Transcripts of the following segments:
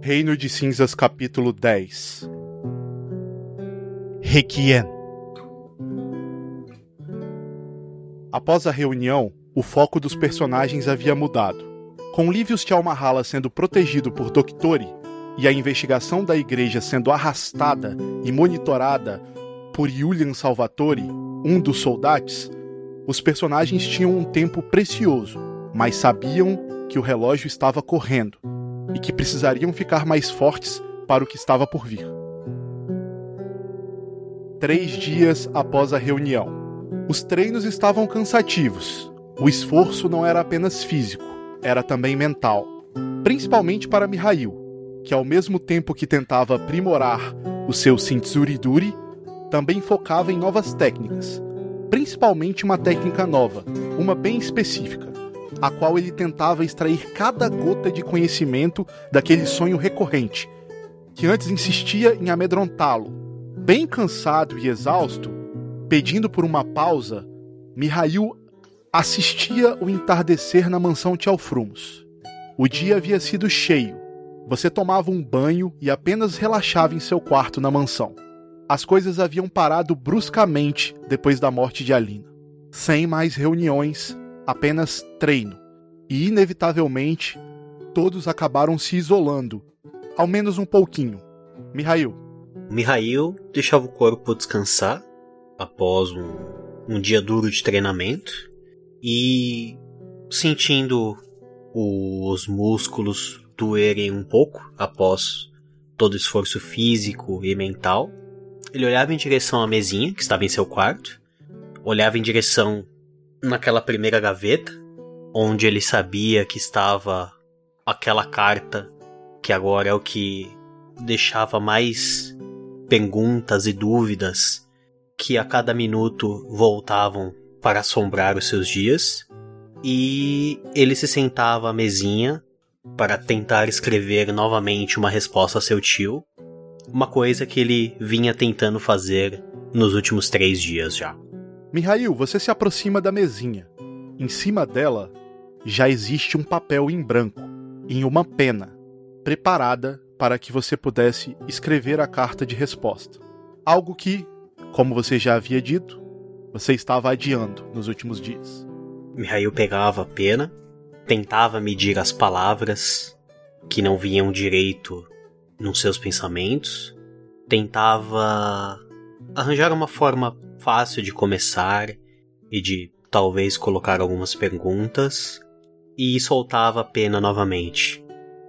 Reino de Cinzas, capítulo 10 Requiem Após a reunião, o foco dos personagens havia mudado. Com Livius Tchalmahala sendo protegido por Doctori e a investigação da igreja sendo arrastada e monitorada por Julian Salvatore, um dos soldados, os personagens tinham um tempo precioso, mas sabiam que o relógio estava correndo e que precisariam ficar mais fortes para o que estava por vir. Três dias após a reunião. Os treinos estavam cansativos. O esforço não era apenas físico, era também mental. Principalmente para Mihail, que ao mesmo tempo que tentava aprimorar o seu Sintsuriduri, também focava em novas técnicas, principalmente uma técnica nova, uma bem específica, a qual ele tentava extrair cada gota de conhecimento daquele sonho recorrente, que antes insistia em amedrontá-lo. Bem cansado e exausto, pedindo por uma pausa, Mihail assistia o entardecer na mansão Tchalfrumos. O dia havia sido cheio. Você tomava um banho e apenas relaxava em seu quarto na mansão. As coisas haviam parado bruscamente depois da morte de Alina. Sem mais reuniões, apenas treino. E, inevitavelmente, todos acabaram se isolando, ao menos um pouquinho. Mihail. Mihail deixava o corpo descansar após um, um dia duro de treinamento e sentindo os músculos doerem um pouco após todo o esforço físico e mental. Ele olhava em direção à mesinha que estava em seu quarto, olhava em direção naquela primeira gaveta, onde ele sabia que estava aquela carta que agora é o que deixava mais perguntas e dúvidas que a cada minuto voltavam para assombrar os seus dias. E ele se sentava à mesinha para tentar escrever novamente uma resposta a seu tio, uma coisa que ele vinha tentando fazer nos últimos três dias já. Mihail, você se aproxima da mesinha. Em cima dela já existe um papel em branco, em uma pena, preparada para que você pudesse escrever a carta de resposta. Algo que, como você já havia dito, você estava adiando nos últimos dias. Mihail pegava a pena, tentava medir as palavras que não vinham direito nos seus pensamentos, tentava arranjar uma forma fácil de começar e de talvez colocar algumas perguntas e soltava a pena novamente.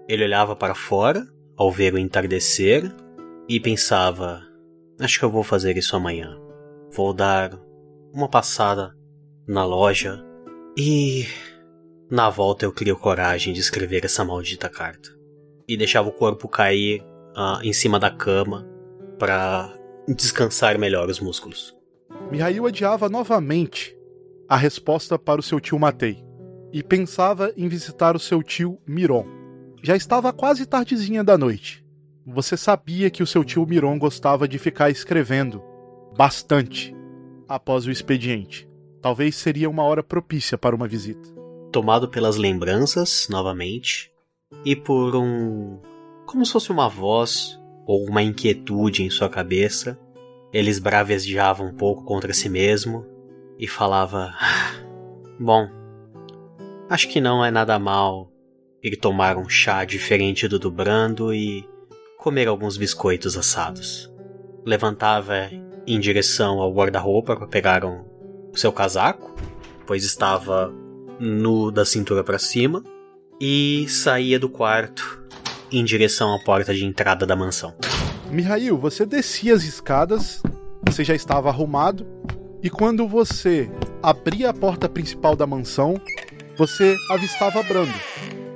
Ele olhava para fora ao ver o entardecer e pensava: Acho que eu vou fazer isso amanhã. Vou dar uma passada na loja e na volta eu crio coragem de escrever essa maldita carta. E deixava o corpo cair uh, em cima da cama para descansar melhor os músculos. Mihail adiava novamente a resposta para o seu tio Matei e pensava em visitar o seu tio Miron. Já estava quase tardezinha da noite. Você sabia que o seu tio Miron gostava de ficar escrevendo bastante após o expediente. Talvez seria uma hora propícia para uma visita. Tomado pelas lembranças, novamente, e por um. como se fosse uma voz ou uma inquietude em sua cabeça, ele esbravejeava um pouco contra si mesmo e falava: ah, Bom, acho que não é nada mal ir tomar um chá diferente do do Brando e comer alguns biscoitos assados. Levantava em direção ao guarda-roupa para pegar um, o seu casaco, pois estava nu da cintura para cima, e saía do quarto em direção à porta de entrada da mansão. Mihail, você descia as escadas, você já estava arrumado, e quando você abria a porta principal da mansão, você avistava Brando.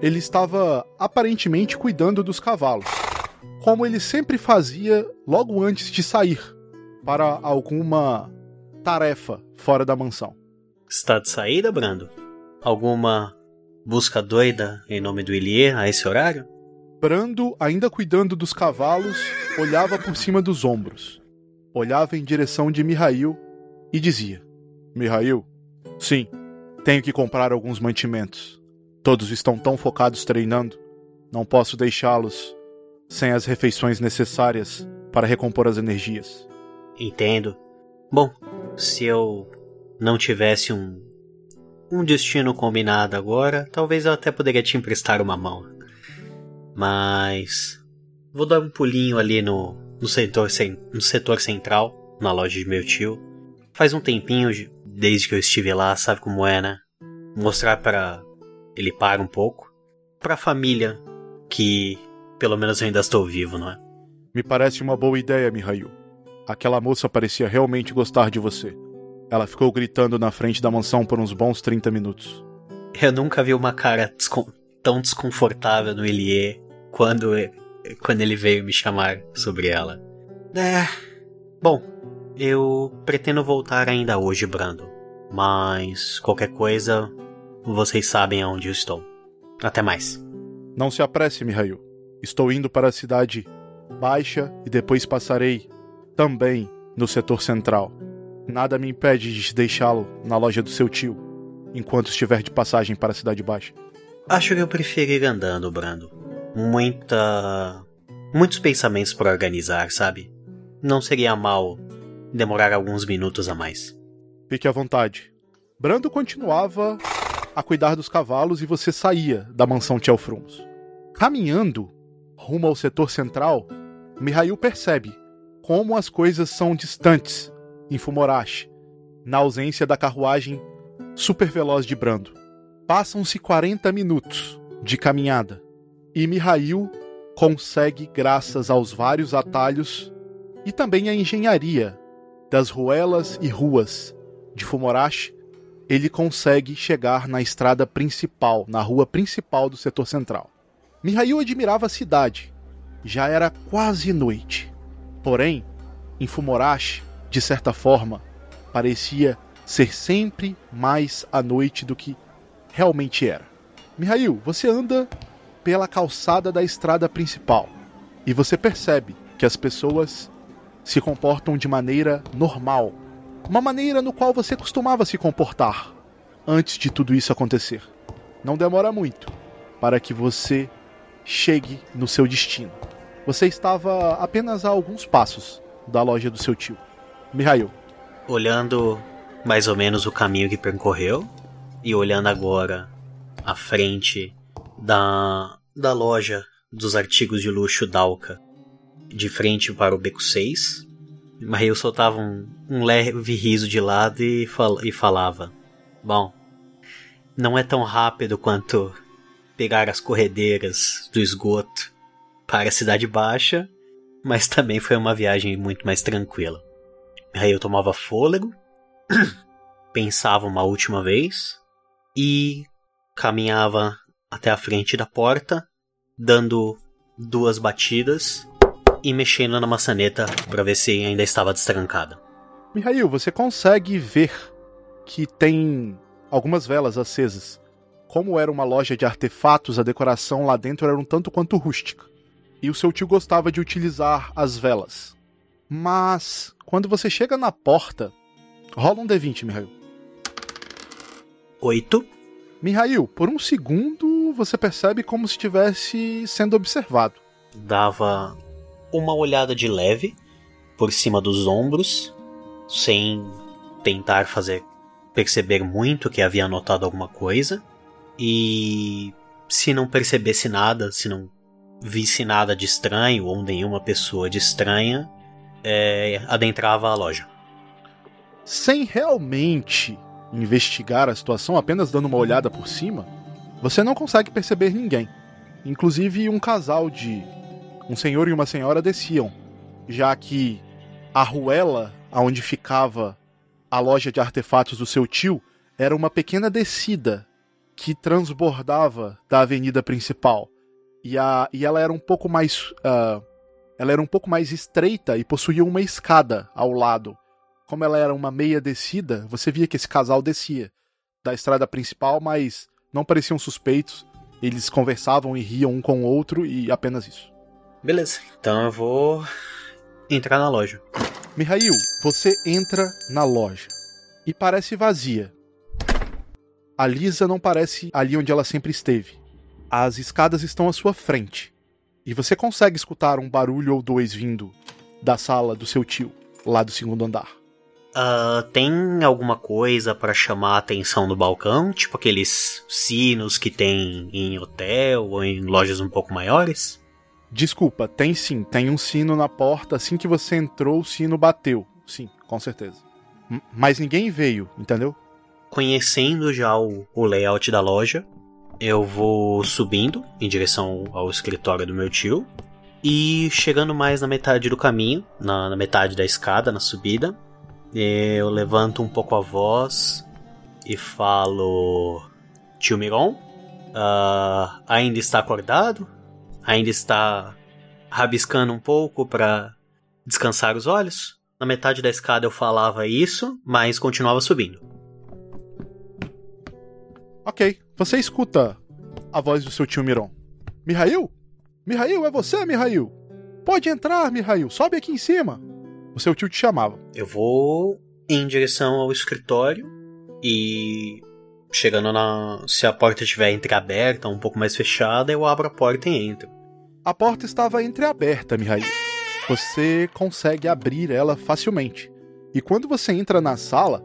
Ele estava aparentemente cuidando dos cavalos, como ele sempre fazia logo antes de sair para alguma tarefa fora da mansão. Está de saída, Brando? Alguma busca doida em nome do Ilie a esse horário? Brando, ainda cuidando dos cavalos, olhava por cima dos ombros. Olhava em direção de Mihail e dizia: Mihail, sim, tenho que comprar alguns mantimentos. Todos estão tão focados treinando Não posso deixá-los sem as refeições necessárias para recompor as energias. Entendo. Bom, se eu não tivesse um um destino combinado agora, talvez eu até poderia te emprestar uma mão. Mas vou dar um pulinho ali no, no, setor, no setor central, na loja de meu tio. Faz um tempinho desde que eu estive lá, sabe como é, né? Mostrar para ele para um pouco, para a família que pelo menos eu ainda estou vivo, não é? Me parece uma boa ideia, Mihail. Aquela moça parecia realmente gostar de você. Ela ficou gritando na frente da mansão por uns bons 30 minutos. Eu nunca vi uma cara descon tão desconfortável no Elie quando, quando ele veio me chamar sobre ela. É. Bom, eu pretendo voltar ainda hoje, Brando. Mas qualquer coisa, vocês sabem aonde eu estou. Até mais. Não se apresse, Mihail. Estou indo para a cidade baixa e depois passarei também no setor central. Nada me impede de deixá-lo na loja do seu tio, enquanto estiver de passagem para a Cidade Baixa. Acho que eu prefiro ir andando, Brando. Muita. Muitos pensamentos por organizar, sabe? Não seria mal demorar alguns minutos a mais. Fique à vontade. Brando continuava a cuidar dos cavalos e você saía da mansão Tchelfrums. Caminhando rumo ao setor central, Mihail percebe como as coisas são distantes em Fumorashi, na ausência da carruagem super veloz de Brando. Passam-se 40 minutos de caminhada e Mihail consegue, graças aos vários atalhos e também à engenharia das ruelas e ruas de Fumorashi, ele consegue chegar na estrada principal, na rua principal do setor central. Mihail admirava a cidade. Já era quase noite. Porém, em Fumorashi, de certa forma, parecia ser sempre mais à noite do que realmente era. Mihail, você anda pela calçada da estrada principal e você percebe que as pessoas se comportam de maneira normal, uma maneira no qual você costumava se comportar antes de tudo isso acontecer. Não demora muito para que você chegue no seu destino. Você estava apenas a alguns passos da loja do seu tio. Mihail. Olhando mais ou menos o caminho que percorreu e olhando agora à frente da, da loja dos artigos de luxo Dalka, de frente para o beco 6, Mihail soltava um, um leve riso de lado e, fal, e falava: Bom, não é tão rápido quanto pegar as corredeiras do esgoto para a Cidade Baixa, mas também foi uma viagem muito mais tranquila. Aí eu tomava fôlego, pensava uma última vez e caminhava até a frente da porta, dando duas batidas e mexendo na maçaneta para ver se ainda estava destrancada. Mihail, você consegue ver que tem algumas velas acesas. Como era uma loja de artefatos, a decoração lá dentro era um tanto quanto rústica. E o seu tio gostava de utilizar as velas. Mas quando você chega na porta, rola um D20, Mihail. Oito. Mihail, por um segundo você percebe como se estivesse sendo observado. Dava uma olhada de leve por cima dos ombros, sem tentar fazer perceber muito que havia notado alguma coisa. E se não percebesse nada, se não visse nada de estranho ou nenhuma pessoa de estranha, é, adentrava a loja. Sem realmente investigar a situação, apenas dando uma olhada por cima, você não consegue perceber ninguém. Inclusive, um casal de. Um senhor e uma senhora desciam, já que a ruela onde ficava a loja de artefatos do seu tio era uma pequena descida que transbordava da avenida principal. E, a, e ela era um pouco mais uh, ela era um pouco mais estreita e possuía uma escada ao lado. Como ela era uma meia descida, você via que esse casal descia da estrada principal, mas não pareciam suspeitos. Eles conversavam e riam um com o outro e apenas isso. Beleza, então eu vou entrar na loja. Mihail, você entra na loja e parece vazia. A Lisa não parece ali onde ela sempre esteve. As escadas estão à sua frente. E você consegue escutar um barulho ou dois vindo da sala do seu tio, lá do segundo andar. Uh, tem alguma coisa para chamar a atenção no balcão? Tipo aqueles sinos que tem em hotel ou em lojas um pouco maiores? Desculpa, tem sim. Tem um sino na porta. Assim que você entrou, o sino bateu. Sim, com certeza. Mas ninguém veio, entendeu? Conhecendo já o, o layout da loja, eu vou subindo em direção ao escritório do meu tio. E chegando mais na metade do caminho, na, na metade da escada, na subida, eu levanto um pouco a voz e falo: Tio Miron, uh, ainda está acordado? Ainda está rabiscando um pouco para descansar os olhos? Na metade da escada eu falava isso, mas continuava subindo. Ok. Você escuta a voz do seu tio Miron. Mihail? Mihail, é você, Mihail? Pode entrar, Mihail. Sobe aqui em cima. O seu tio te chamava. Eu vou em direção ao escritório e chegando na. Se a porta estiver entreaberta, um pouco mais fechada, eu abro a porta e entro. A porta estava entreaberta, Mihail. Você consegue abrir ela facilmente. E quando você entra na sala,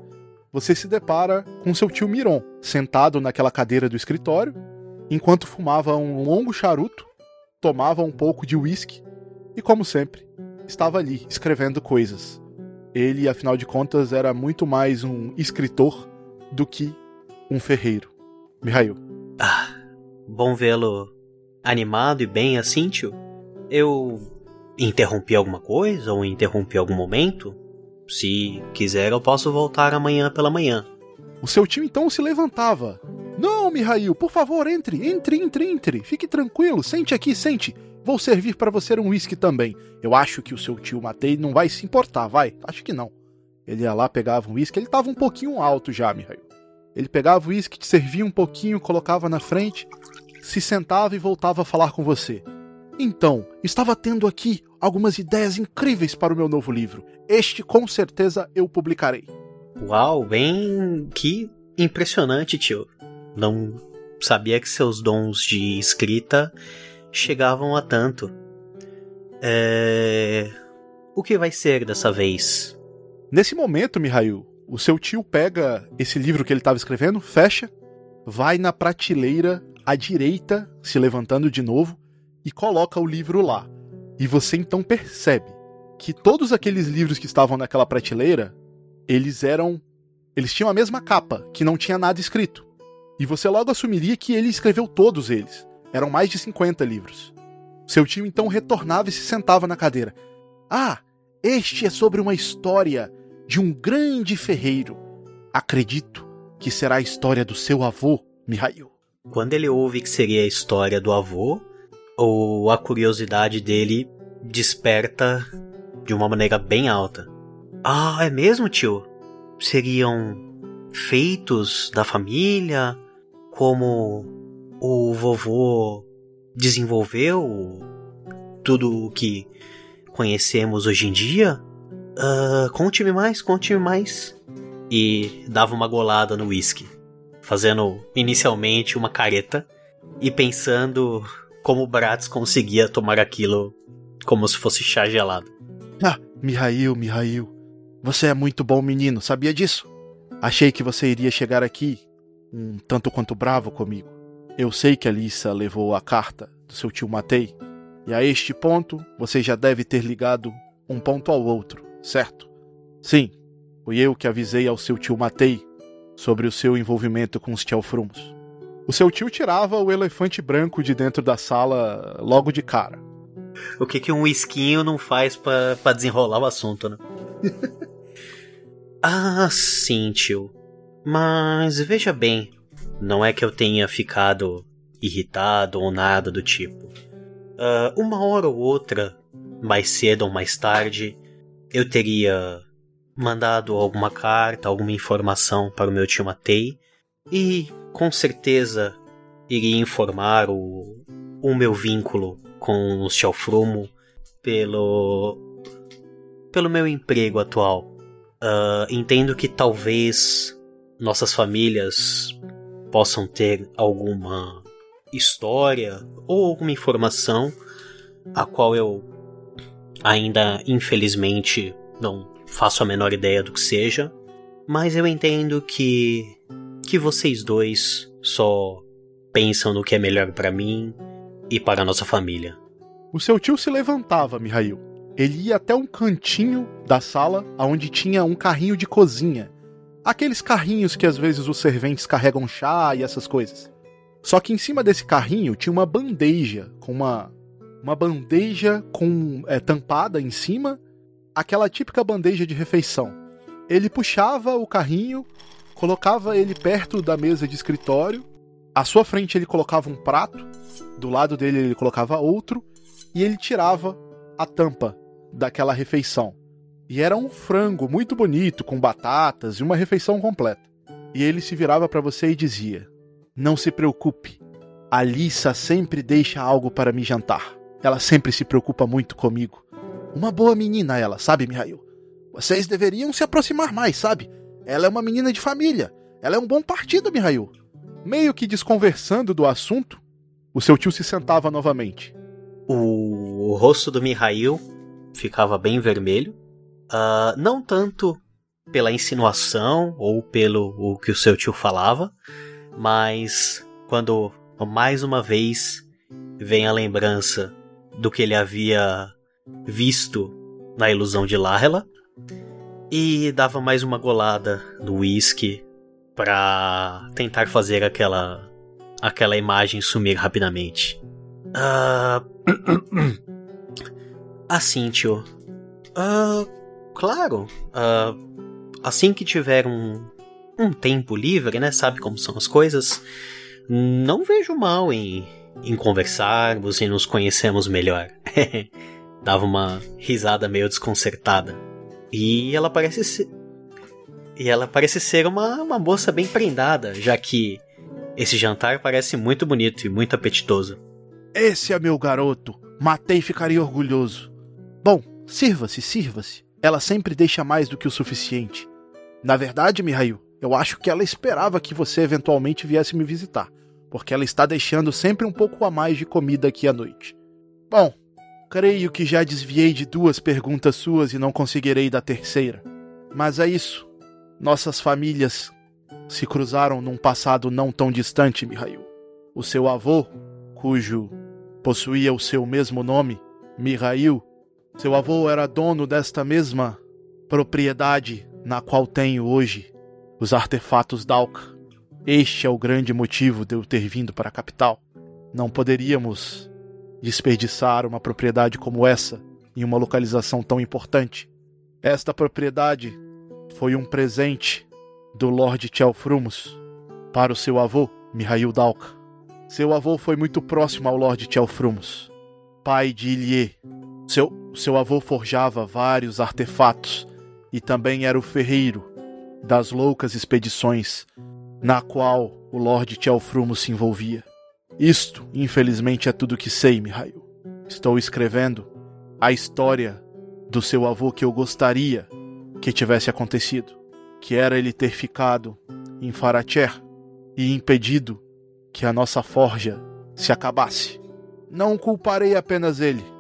você se depara com seu tio Miron, sentado naquela cadeira do escritório, enquanto fumava um longo charuto, tomava um pouco de uísque e, como sempre, estava ali escrevendo coisas. Ele, afinal de contas, era muito mais um escritor do que um ferreiro. Mihail. Ah, bom vê-lo animado e bem assim, tio. Eu interrompi alguma coisa ou interrompi algum momento? Se quiser, eu posso voltar amanhã pela manhã. O seu tio então se levantava. Não, Mihail, por favor, entre, entre, entre, entre. Fique tranquilo, sente aqui, sente. Vou servir para você um uísque também. Eu acho que o seu tio Matei não vai se importar, vai? Acho que não. Ele ia lá, pegava um uísque, ele tava um pouquinho alto já, Mihail. Ele pegava o uísque, te servia um pouquinho, colocava na frente, se sentava e voltava a falar com você. Então, estava tendo aqui algumas ideias incríveis para o meu novo livro. Este com certeza eu publicarei. Uau, bem que impressionante, tio. Não sabia que seus dons de escrita chegavam a tanto. É... O que vai ser dessa vez? Nesse momento, Mihail, o seu tio pega esse livro que ele estava escrevendo, fecha, vai na prateleira à direita, se levantando de novo, e coloca o livro lá. E você então percebe que todos aqueles livros que estavam naquela prateleira, eles eram. Eles tinham a mesma capa, que não tinha nada escrito. E você logo assumiria que ele escreveu todos eles. Eram mais de 50 livros. Seu tio então retornava e se sentava na cadeira. Ah, este é sobre uma história de um grande ferreiro. Acredito que será a história do seu avô, Mihail. Quando ele ouve que seria a história do avô, ou a curiosidade dele desperta de uma maneira bem alta. Ah, é mesmo, tio? Seriam feitos da família? Como o vovô desenvolveu tudo o que conhecemos hoje em dia? Uh, conte-me mais, conte-me mais. E dava uma golada no whisky, fazendo inicialmente uma careta e pensando como o Bratz conseguia tomar aquilo como se fosse chá gelado. Ah, Mihail, Mihail, você é muito bom menino, sabia disso? Achei que você iria chegar aqui um tanto quanto bravo comigo. Eu sei que a Lisa levou a carta do seu tio Matei, e a este ponto você já deve ter ligado um ponto ao outro, certo? Sim, fui eu que avisei ao seu tio Matei sobre o seu envolvimento com os Tchelfrumos. O seu tio tirava o elefante branco de dentro da sala logo de cara. O que, que um esquinho não faz para desenrolar o assunto, né? ah, sim, tio. Mas veja bem, não é que eu tenha ficado irritado ou nada do tipo. Uh, uma hora ou outra, mais cedo ou mais tarde, eu teria mandado alguma carta, alguma informação para o meu tio Matei e com certeza iria informar o, o meu vínculo com o Chalfrumo pelo pelo meu emprego atual. Uh, entendo que talvez nossas famílias possam ter alguma história ou alguma informação a qual eu ainda infelizmente não faço a menor ideia do que seja, mas eu entendo que que vocês dois só pensam no que é melhor para mim e para a nossa família. O seu tio se levantava, Mihail. Ele ia até um cantinho da sala onde tinha um carrinho de cozinha. Aqueles carrinhos que às vezes os serventes carregam chá e essas coisas. Só que em cima desse carrinho tinha uma bandeja com uma uma bandeja com é, tampada em cima, aquela típica bandeja de refeição. Ele puxava o carrinho, colocava ele perto da mesa de escritório, à sua frente ele colocava um prato, do lado dele ele colocava outro, e ele tirava a tampa daquela refeição. E era um frango muito bonito, com batatas e uma refeição completa. E ele se virava para você e dizia: Não se preocupe, a Lissa sempre deixa algo para me jantar. Ela sempre se preocupa muito comigo. Uma boa menina ela, sabe, Mihail? Vocês deveriam se aproximar mais, sabe? Ela é uma menina de família. Ela é um bom partido, Mihail. Meio que desconversando do assunto, o seu tio se sentava novamente. O, o rosto do Mihail ficava bem vermelho. Uh, não tanto pela insinuação ou pelo o que o seu tio falava, mas quando mais uma vez vem a lembrança do que ele havia visto na ilusão de Lahela e dava mais uma golada do whisky para tentar fazer aquela aquela imagem sumir rapidamente. Uh... assim, tio. Uh, claro. Uh, assim que tiver um, um tempo livre, né? Sabe como são as coisas. Não vejo mal em em conversarmos e nos conhecemos melhor. Dava uma risada meio desconcertada. E ela parece ser. E ela parece ser uma, uma moça bem prendada, já que esse jantar parece muito bonito e muito apetitoso. Esse é meu garoto. Matei e ficaria orgulhoso. Bom, sirva-se, sirva-se. Ela sempre deixa mais do que o suficiente. Na verdade, Mihail, eu acho que ela esperava que você eventualmente viesse me visitar porque ela está deixando sempre um pouco a mais de comida aqui à noite. Bom, creio que já desviei de duas perguntas suas e não conseguirei da terceira. Mas é isso. Nossas famílias se cruzaram num passado não tão distante, Mihail. O seu avô, cujo possuía o seu mesmo nome, Mihail, seu avô era dono desta mesma propriedade na qual tenho hoje os artefatos Dalka. Este é o grande motivo de eu ter vindo para a capital. Não poderíamos desperdiçar uma propriedade como essa em uma localização tão importante. Esta propriedade foi um presente do Lord Chelfrumus para o seu avô, Mihail Dalka. Seu avô foi muito próximo ao Lord Chelfrumus, pai de Ilie. Seu, seu avô forjava vários artefatos e também era o ferreiro das loucas expedições na qual o Lord Tchelfrumo se envolvia. Isto, infelizmente, é tudo que sei, Mihail. Estou escrevendo a história do seu avô que eu gostaria que tivesse acontecido, que era ele ter ficado em Faracher e impedido que a nossa forja se acabasse. Não culparei apenas ele.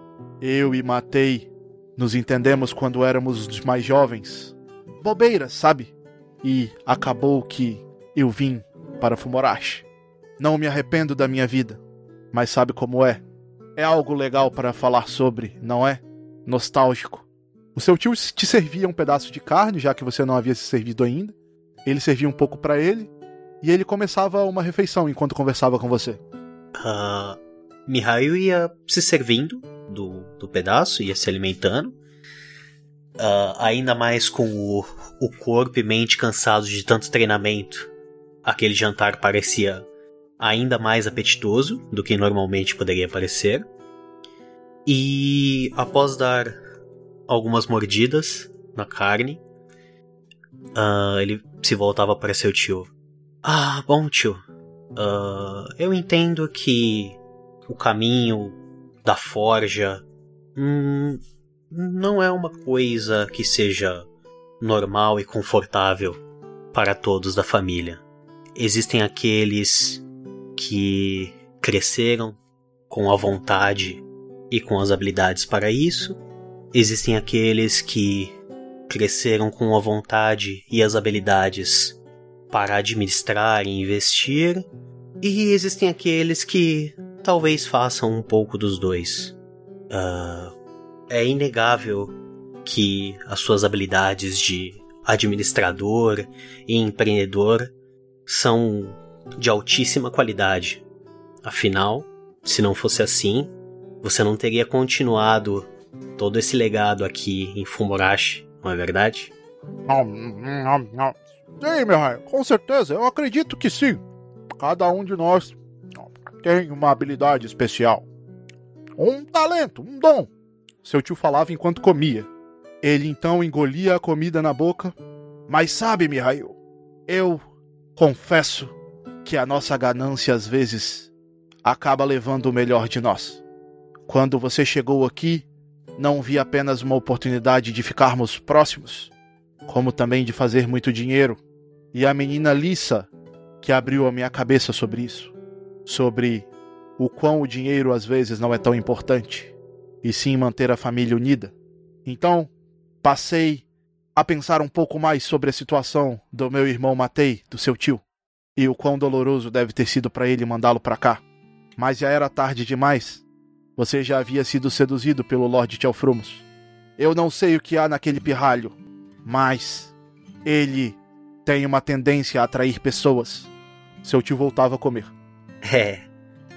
Eu e Matei nos entendemos quando éramos mais jovens. Bobeiras, sabe? E acabou que eu vim para Fumorashi. Não me arrependo da minha vida, mas sabe como é? É algo legal para falar sobre, não é? Nostálgico. O seu tio te servia um pedaço de carne, já que você não havia se servido ainda. Ele servia um pouco para ele, e ele começava uma refeição enquanto conversava com você. Uh, Mihail ia se servindo do, do pedaço, ia se alimentando. Uh, ainda mais com o, o corpo e mente cansados de tanto treinamento aquele jantar parecia ainda mais apetitoso do que normalmente poderia parecer. E após dar algumas mordidas na carne, uh, ele se voltava para seu tio. Ah, bom tio, uh, eu entendo que o caminho da forja hum, não é uma coisa que seja normal e confortável para todos da família existem aqueles que cresceram com a vontade e com as habilidades para isso. Existem aqueles que cresceram com a vontade e as habilidades para administrar e investir. E existem aqueles que talvez façam um pouco dos dois. Uh, é inegável que as suas habilidades de administrador e empreendedor são de altíssima qualidade. Afinal, se não fosse assim, você não teria continuado todo esse legado aqui em Fumorashi, não é verdade? Sim, meu rei, com certeza, eu acredito que sim. Cada um de nós tem uma habilidade especial. Um talento, um dom. Seu tio falava enquanto comia. Ele então engolia a comida na boca. Mas sabe, Mihail, eu confesso que a nossa ganância às vezes acaba levando o melhor de nós. Quando você chegou aqui, não vi apenas uma oportunidade de ficarmos próximos, como também de fazer muito dinheiro. E a menina Lissa que abriu a minha cabeça sobre isso, sobre o quão o dinheiro às vezes não é tão importante, e sim manter a família unida. Então, passei a pensar um pouco mais sobre a situação do meu irmão Matei, do seu tio, e o quão doloroso deve ter sido para ele mandá-lo para cá. Mas já era tarde demais. Você já havia sido seduzido pelo Lord Telfrumos. Eu não sei o que há naquele pirralho, mas ele tem uma tendência a atrair pessoas. Seu tio voltava a comer. É.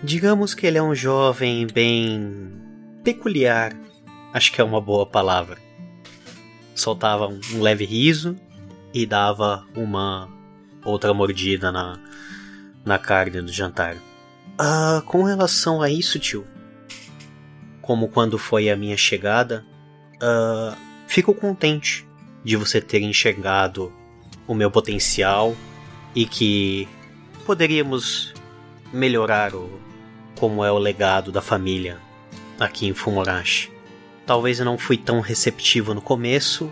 Digamos que ele é um jovem bem. peculiar. Acho que é uma boa palavra. Soltava um leve riso e dava uma outra mordida na, na carne do jantar. Ah, com relação a isso, tio, como quando foi a minha chegada, uh, fico contente de você ter enxergado o meu potencial e que poderíamos melhorar o como é o legado da família aqui em Fumorashi. Talvez eu não fui tão receptivo no começo,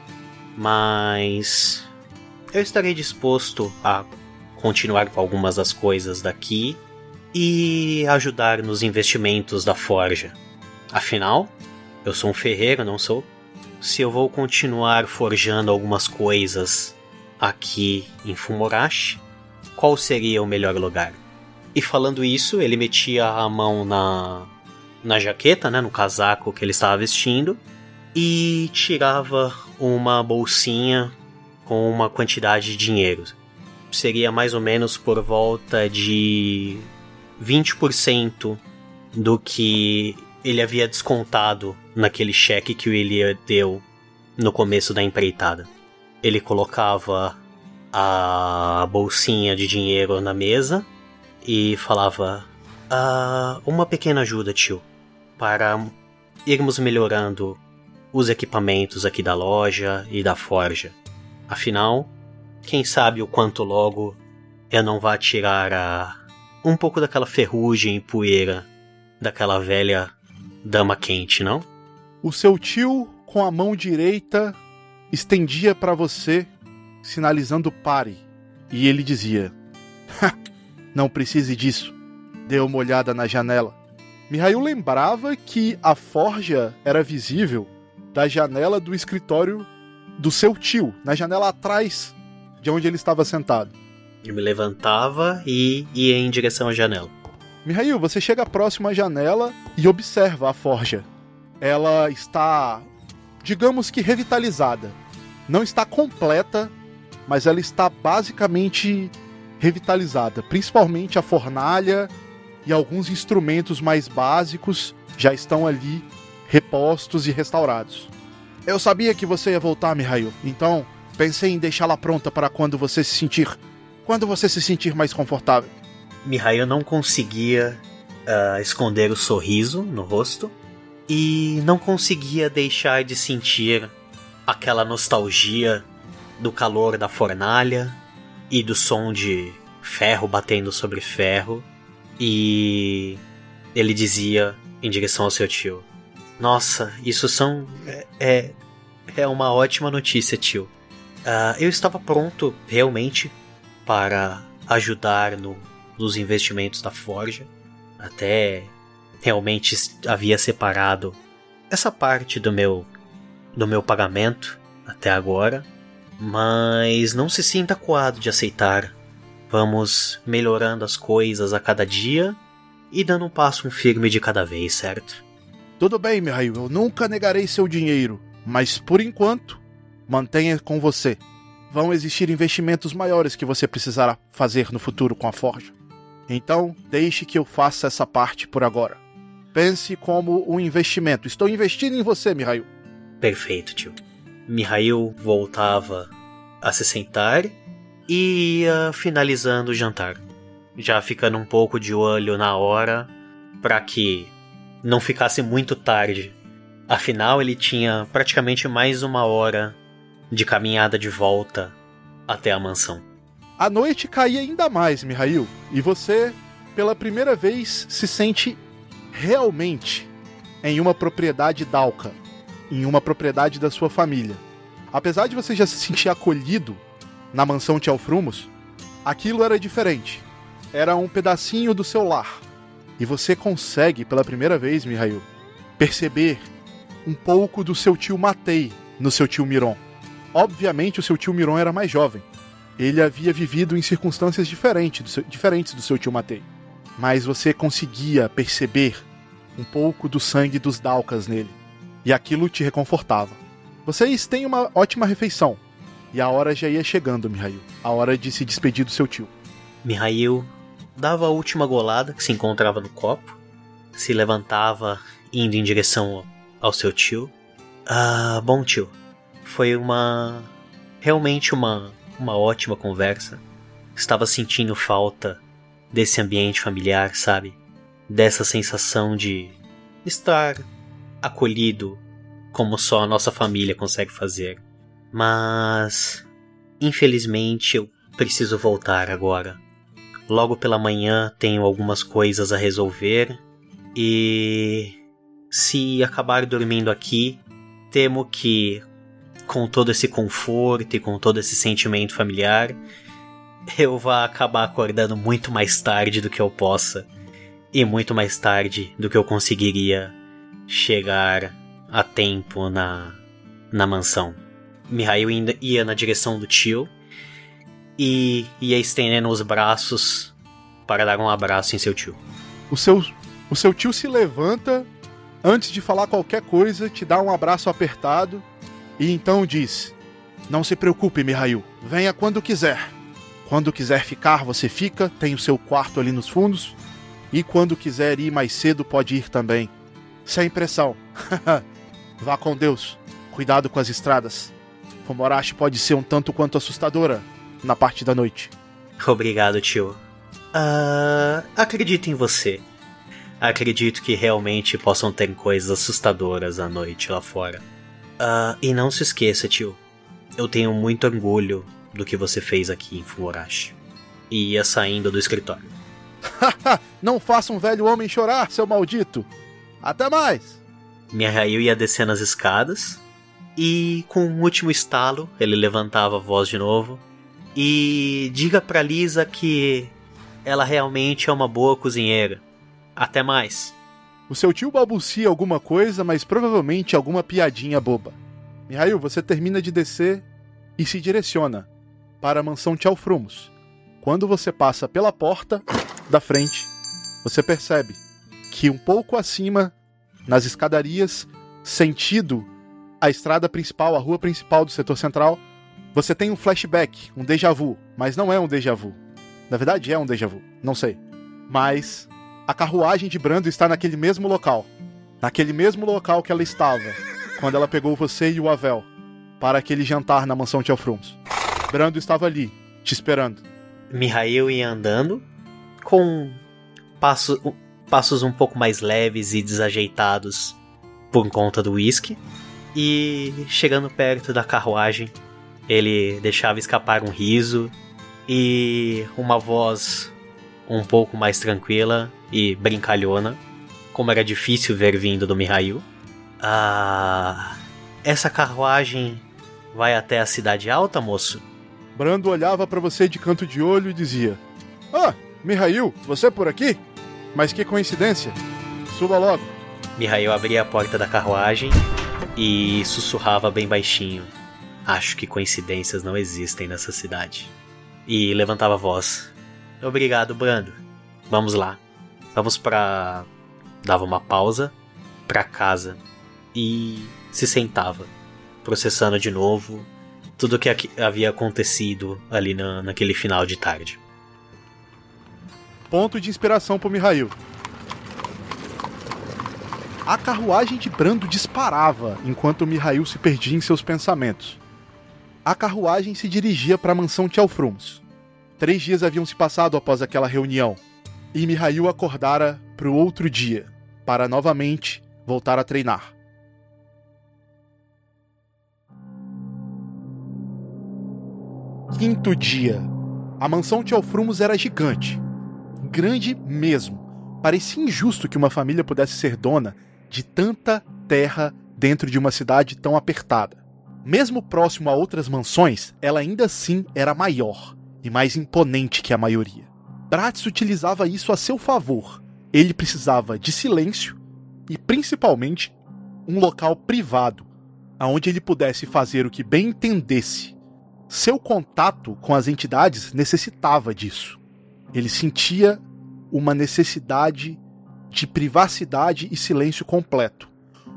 mas eu estarei disposto a continuar com algumas das coisas daqui e ajudar nos investimentos da forja. Afinal, eu sou um ferreiro, não sou? Se eu vou continuar forjando algumas coisas aqui em Fumorashi, qual seria o melhor lugar? E falando isso, ele metia a mão na, na jaqueta, né, no casaco que ele estava vestindo, e tirava uma bolsinha com uma quantidade de dinheiro. Seria mais ou menos por volta de 20% do que ele havia descontado naquele cheque que o Elia deu no começo da empreitada ele colocava a bolsinha de dinheiro na mesa e falava: ah, Uma pequena ajuda, tio, para irmos melhorando os equipamentos aqui da loja e da forja. Afinal, quem sabe o quanto logo eu não vá tirar a, um pouco daquela ferrugem e poeira daquela velha dama quente, não? O seu tio, com a mão direita, estendia para você, sinalizando pare, e ele dizia: Não precise disso. Dê uma olhada na janela. Mihail lembrava que a forja era visível da janela do escritório do seu tio, na janela atrás de onde ele estava sentado. Eu me levantava e ia em direção à janela. Mihail, você chega próximo à janela e observa a forja. Ela está, digamos que revitalizada não está completa, mas ela está basicamente revitalizada. Principalmente a fornalha e alguns instrumentos mais básicos já estão ali repostos e restaurados. Eu sabia que você ia voltar, Mihail, então pensei em deixá-la pronta para quando você se sentir. Quando você se sentir mais confortável. Mihail não conseguia uh, esconder o sorriso no rosto e não conseguia deixar de sentir aquela nostalgia do calor da fornalha e do som de ferro batendo sobre ferro. E ele dizia em direção ao seu tio: Nossa, isso são. É, é, é uma ótima notícia, tio. Uh, eu estava pronto realmente para ajudar no, nos investimentos da Forja. Até realmente havia separado essa parte do meu do meu pagamento até agora, mas não se sinta coado de aceitar. Vamos melhorando as coisas a cada dia e dando um passo firme de cada vez, certo? Tudo bem, Mihail, eu nunca negarei seu dinheiro, mas por enquanto, mantenha com você. Vão existir investimentos maiores que você precisará fazer no futuro com a Forja. Então, deixe que eu faça essa parte por agora. Pense como um investimento. Estou investindo em você, Mihail. Perfeito, tio. Mihail voltava a se sentar e ia finalizando o jantar. Já ficando um pouco de olho na hora para que não ficasse muito tarde. Afinal, ele tinha praticamente mais uma hora de caminhada de volta até a mansão. A noite caía ainda mais, Mihail, e você, pela primeira vez, se sente realmente em uma propriedade Dalka, em uma propriedade da sua família. Apesar de você já se sentir acolhido na mansão Tialfrumos, aquilo era diferente. Era um pedacinho do seu lar. E você consegue, pela primeira vez, Mihail, perceber um pouco do seu tio Matei no seu tio Miron. Obviamente, o seu tio Miron era mais jovem. Ele havia vivido em circunstâncias diferentes do seu, diferentes do seu tio Matei. Mas você conseguia perceber um pouco do sangue dos Dalkas nele. E aquilo te reconfortava. Vocês têm uma ótima refeição. E a hora já ia chegando, Mihail. A hora de se despedir do seu tio. Mihail dava a última golada que se encontrava no copo, se levantava indo em direção ao seu tio. Ah, bom tio. Foi uma realmente uma uma ótima conversa. Estava sentindo falta desse ambiente familiar, sabe? Dessa sensação de estar acolhido como só a nossa família consegue fazer. Mas, infelizmente, eu preciso voltar agora. Logo pela manhã tenho algumas coisas a resolver e se acabar dormindo aqui, temo que com todo esse conforto e com todo esse sentimento familiar, eu vá acabar acordando muito mais tarde do que eu possa e muito mais tarde do que eu conseguiria chegar a tempo na, na mansão. Mihail ia na direção do tio e ia estendendo os braços para dar um abraço em seu tio. O seu, o seu tio se levanta antes de falar qualquer coisa, te dá um abraço apertado e então diz: Não se preocupe, Mihail, venha quando quiser. Quando quiser ficar, você fica, tem o seu quarto ali nos fundos. E quando quiser ir mais cedo, pode ir também. Sem pressão. Vá com Deus. Cuidado com as estradas. Pomorashi pode ser um tanto quanto assustadora na parte da noite. Obrigado, tio. Uh, acredito em você. Acredito que realmente possam ter coisas assustadoras à noite lá fora. Uh, e não se esqueça, tio. Eu tenho muito orgulho do que você fez aqui em Fumorashi. E ia saindo do escritório. não faça um velho homem chorar, seu maldito! Até mais! Mihail ia descendo as escadas e, com um último estalo, ele levantava a voz de novo e diga para Lisa que ela realmente é uma boa cozinheira. Até mais. O seu tio balbucia alguma coisa, mas provavelmente alguma piadinha boba. Mihail, você termina de descer e se direciona para a mansão Tchalfrumos. Quando você passa pela porta da frente, você percebe que um pouco acima nas escadarias, sentido a estrada principal, a rua principal do setor central, você tem um flashback, um déjà vu, mas não é um déjà vu. Na verdade, é um déjà vu, não sei. Mas a carruagem de Brando está naquele mesmo local. Naquele mesmo local que ela estava quando ela pegou você e o Avel para aquele jantar na mansão Tielfrums. Brando estava ali, te esperando. Mihail ia andando com passo, passos um pouco mais leves e desajeitados por conta do whisky. E chegando perto da carruagem, ele deixava escapar um riso e uma voz um pouco mais tranquila e brincalhona, como era difícil ver vindo do Mihail. Ah, essa carruagem vai até a cidade alta, moço? Brando olhava para você de canto de olho e dizia: Ah, Mihail, você por aqui? Mas que coincidência! Suba logo. Mihail abria a porta da carruagem e sussurrava bem baixinho. Acho que coincidências não existem nessa cidade. E levantava a voz. Obrigado, Brando. Vamos lá. Vamos pra. Dava uma pausa. Pra casa. E se sentava, processando de novo tudo o que havia acontecido ali na, naquele final de tarde. Ponto de inspiração pro Mihail. A carruagem de Brando disparava enquanto Mihail se perdia em seus pensamentos. A carruagem se dirigia para a mansão Tchelfrums. Três dias haviam se passado após aquela reunião, e Mihail acordara para o outro dia, para novamente voltar a treinar. Quinto dia. A mansão Tchelfrumos era gigante. Grande mesmo. Parecia injusto que uma família pudesse ser dona de tanta terra dentro de uma cidade tão apertada. Mesmo próximo a outras mansões, ela ainda assim era maior e mais imponente que a maioria. Bratz utilizava isso a seu favor. Ele precisava de silêncio e, principalmente, um local privado, aonde ele pudesse fazer o que bem entendesse. Seu contato com as entidades necessitava disso. Ele sentia uma necessidade de privacidade e silêncio completo.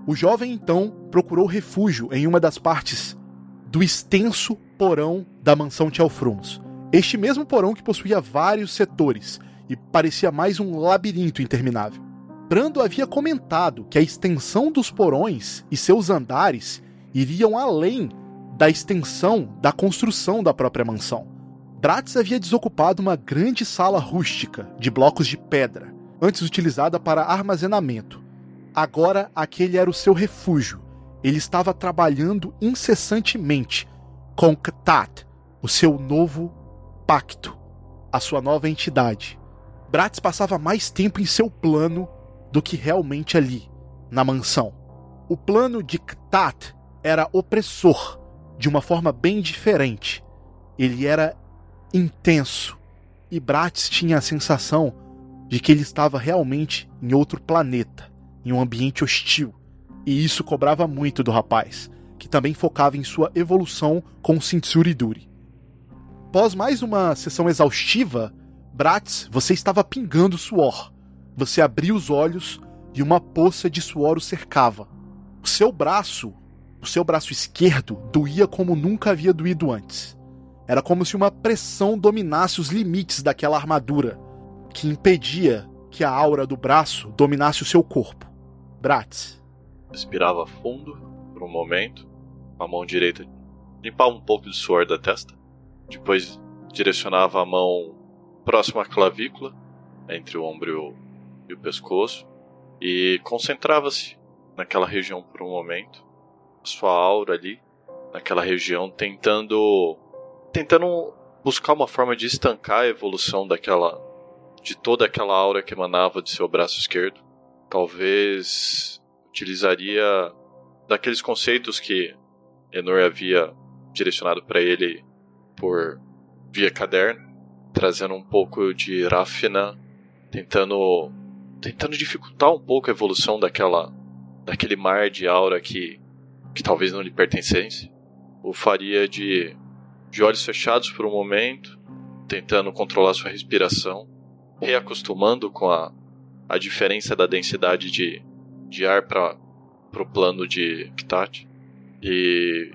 O jovem então procurou refúgio em uma das partes do extenso porão da mansão Tchelfrums. Este mesmo porão que possuía vários setores e parecia mais um labirinto interminável. Brando havia comentado que a extensão dos porões e seus andares iriam além da extensão da construção da própria mansão. Bratz havia desocupado uma grande sala rústica de blocos de pedra, antes utilizada para armazenamento. Agora aquele era o seu refúgio. Ele estava trabalhando incessantemente com Ktat, o seu novo pacto, a sua nova entidade. Bratz passava mais tempo em seu plano do que realmente ali, na mansão. O plano de Ktat era opressor, de uma forma bem diferente. Ele era intenso, e Bratz tinha a sensação de que ele estava realmente em outro planeta, em um ambiente hostil. E isso cobrava muito do rapaz, que também focava em sua evolução com o Shintsuri Duri. Após mais uma sessão exaustiva, Bratz, você estava pingando suor. Você abriu os olhos e uma poça de suor o cercava. O seu braço, o seu braço esquerdo, doía como nunca havia doído antes. Era como se uma pressão dominasse os limites daquela armadura, que impedia que a aura do braço dominasse o seu corpo. Bratz. Respirava fundo por um momento, com a mão direita limpava um pouco de suor da testa, depois direcionava a mão próxima à clavícula, entre o ombro e o pescoço, e concentrava-se naquela região por um momento, sua aura ali, naquela região, tentando tentando buscar uma forma de estancar a evolução daquela de toda aquela aura que emanava de seu braço esquerdo. Talvez utilizaria daqueles conceitos que Enor havia direcionado para ele por via caderno, trazendo um pouco de Rafina, tentando tentando dificultar um pouco a evolução daquela daquele mar de aura que que talvez não lhe pertencesse. O faria de de olhos fechados por um momento, tentando controlar sua respiração reacostumando com a, a diferença da densidade de, de ar para o plano de Ktat. E,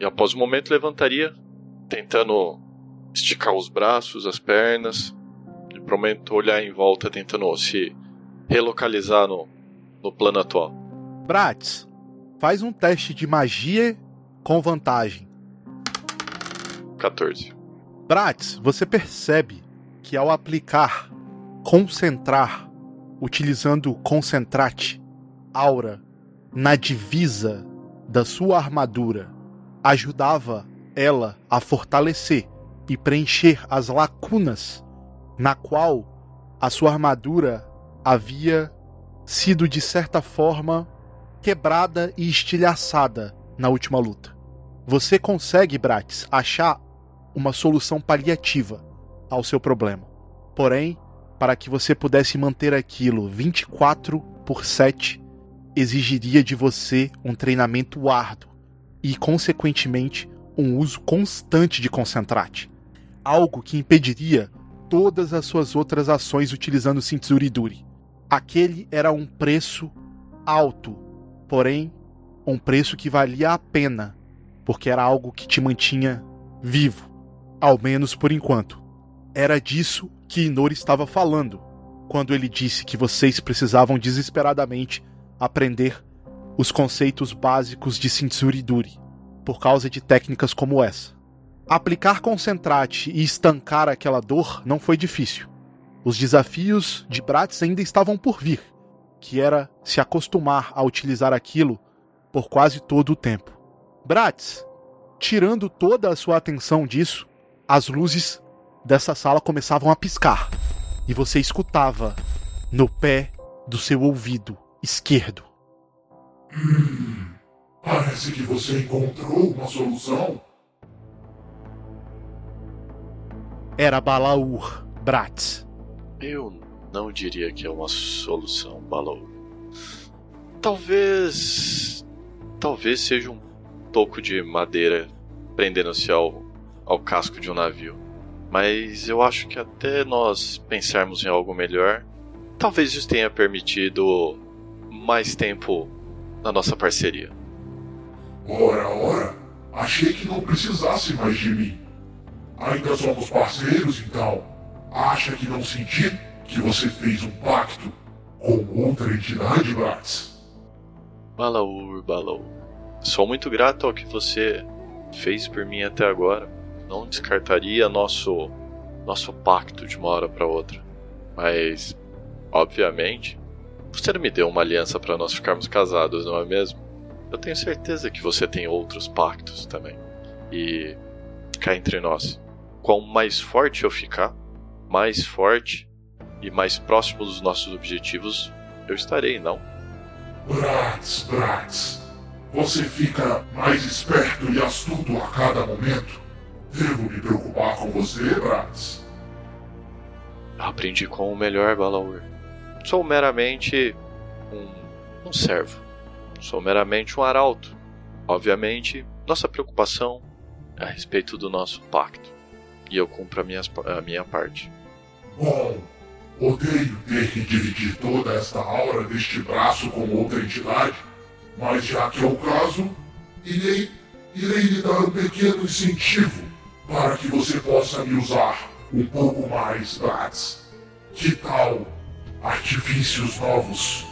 e após um momento levantaria, tentando esticar os braços, as pernas, e por momento olhar em volta, tentando se relocalizar no, no plano atual. Bratz, faz um teste de magia com vantagem. 14. Bratz, você percebe que ao aplicar concentrar, utilizando concentrate, aura, na divisa da sua armadura, ajudava ela a fortalecer e preencher as lacunas na qual a sua armadura havia sido de certa forma quebrada e estilhaçada na última luta. Você consegue, Bratis, achar uma solução paliativa ao seu problema. Porém, para que você pudesse manter aquilo 24 por 7 exigiria de você um treinamento árduo e, consequentemente, um uso constante de concentrate, algo que impediria todas as suas outras ações utilizando Sintsuriduri. Aquele era um preço alto, porém um preço que valia a pena, porque era algo que te mantinha vivo, ao menos por enquanto. Era disso que Inori estava falando quando ele disse que vocês precisavam desesperadamente aprender os conceitos básicos de Sintsuriduri, por causa de técnicas como essa. Aplicar concentrate e estancar aquela dor não foi difícil. Os desafios de Bratz ainda estavam por vir, que era se acostumar a utilizar aquilo por quase todo o tempo. Bratz, tirando toda a sua atenção disso, as luzes dessa sala começavam a piscar e você escutava no pé do seu ouvido esquerdo. Hum, parece que você encontrou uma solução. Era Balaur, Bratz. Eu não diria que é uma solução, Balaur. Talvez. Talvez seja um toco de madeira prendendo-se ao, ao casco de um navio. Mas eu acho que até nós pensarmos em algo melhor, talvez isso tenha permitido mais tempo na nossa parceria. Ora, ora, achei que não precisasse mais de mim. Ainda somos parceiros, então. Acha que não senti que você fez um pacto com outra entidade, Bratz? Balaur, Balaur. Sou muito grato ao que você fez por mim até agora. Não descartaria nosso nosso pacto de uma hora para outra. Mas, obviamente, você não me deu uma aliança para nós ficarmos casados, não é mesmo? Eu tenho certeza que você tem outros pactos também. E cá entre nós, quanto mais forte eu ficar, mais forte e mais próximo dos nossos objetivos eu estarei, não? Bratz, Bratz, você fica mais esperto e astuto a cada momento. Devo me preocupar com você, Bratz? Aprendi com o melhor Balaur. Sou meramente um, um servo. Sou meramente um arauto. Obviamente, nossa preocupação é a respeito do nosso pacto. E eu cumpro a minha, a minha parte. Bom, odeio ter que dividir toda esta aura deste braço com outra entidade, mas já que é o caso, irei, irei lhe dar um pequeno incentivo para que você possa me usar um pouco mais, Bats. Que tal artifícios novos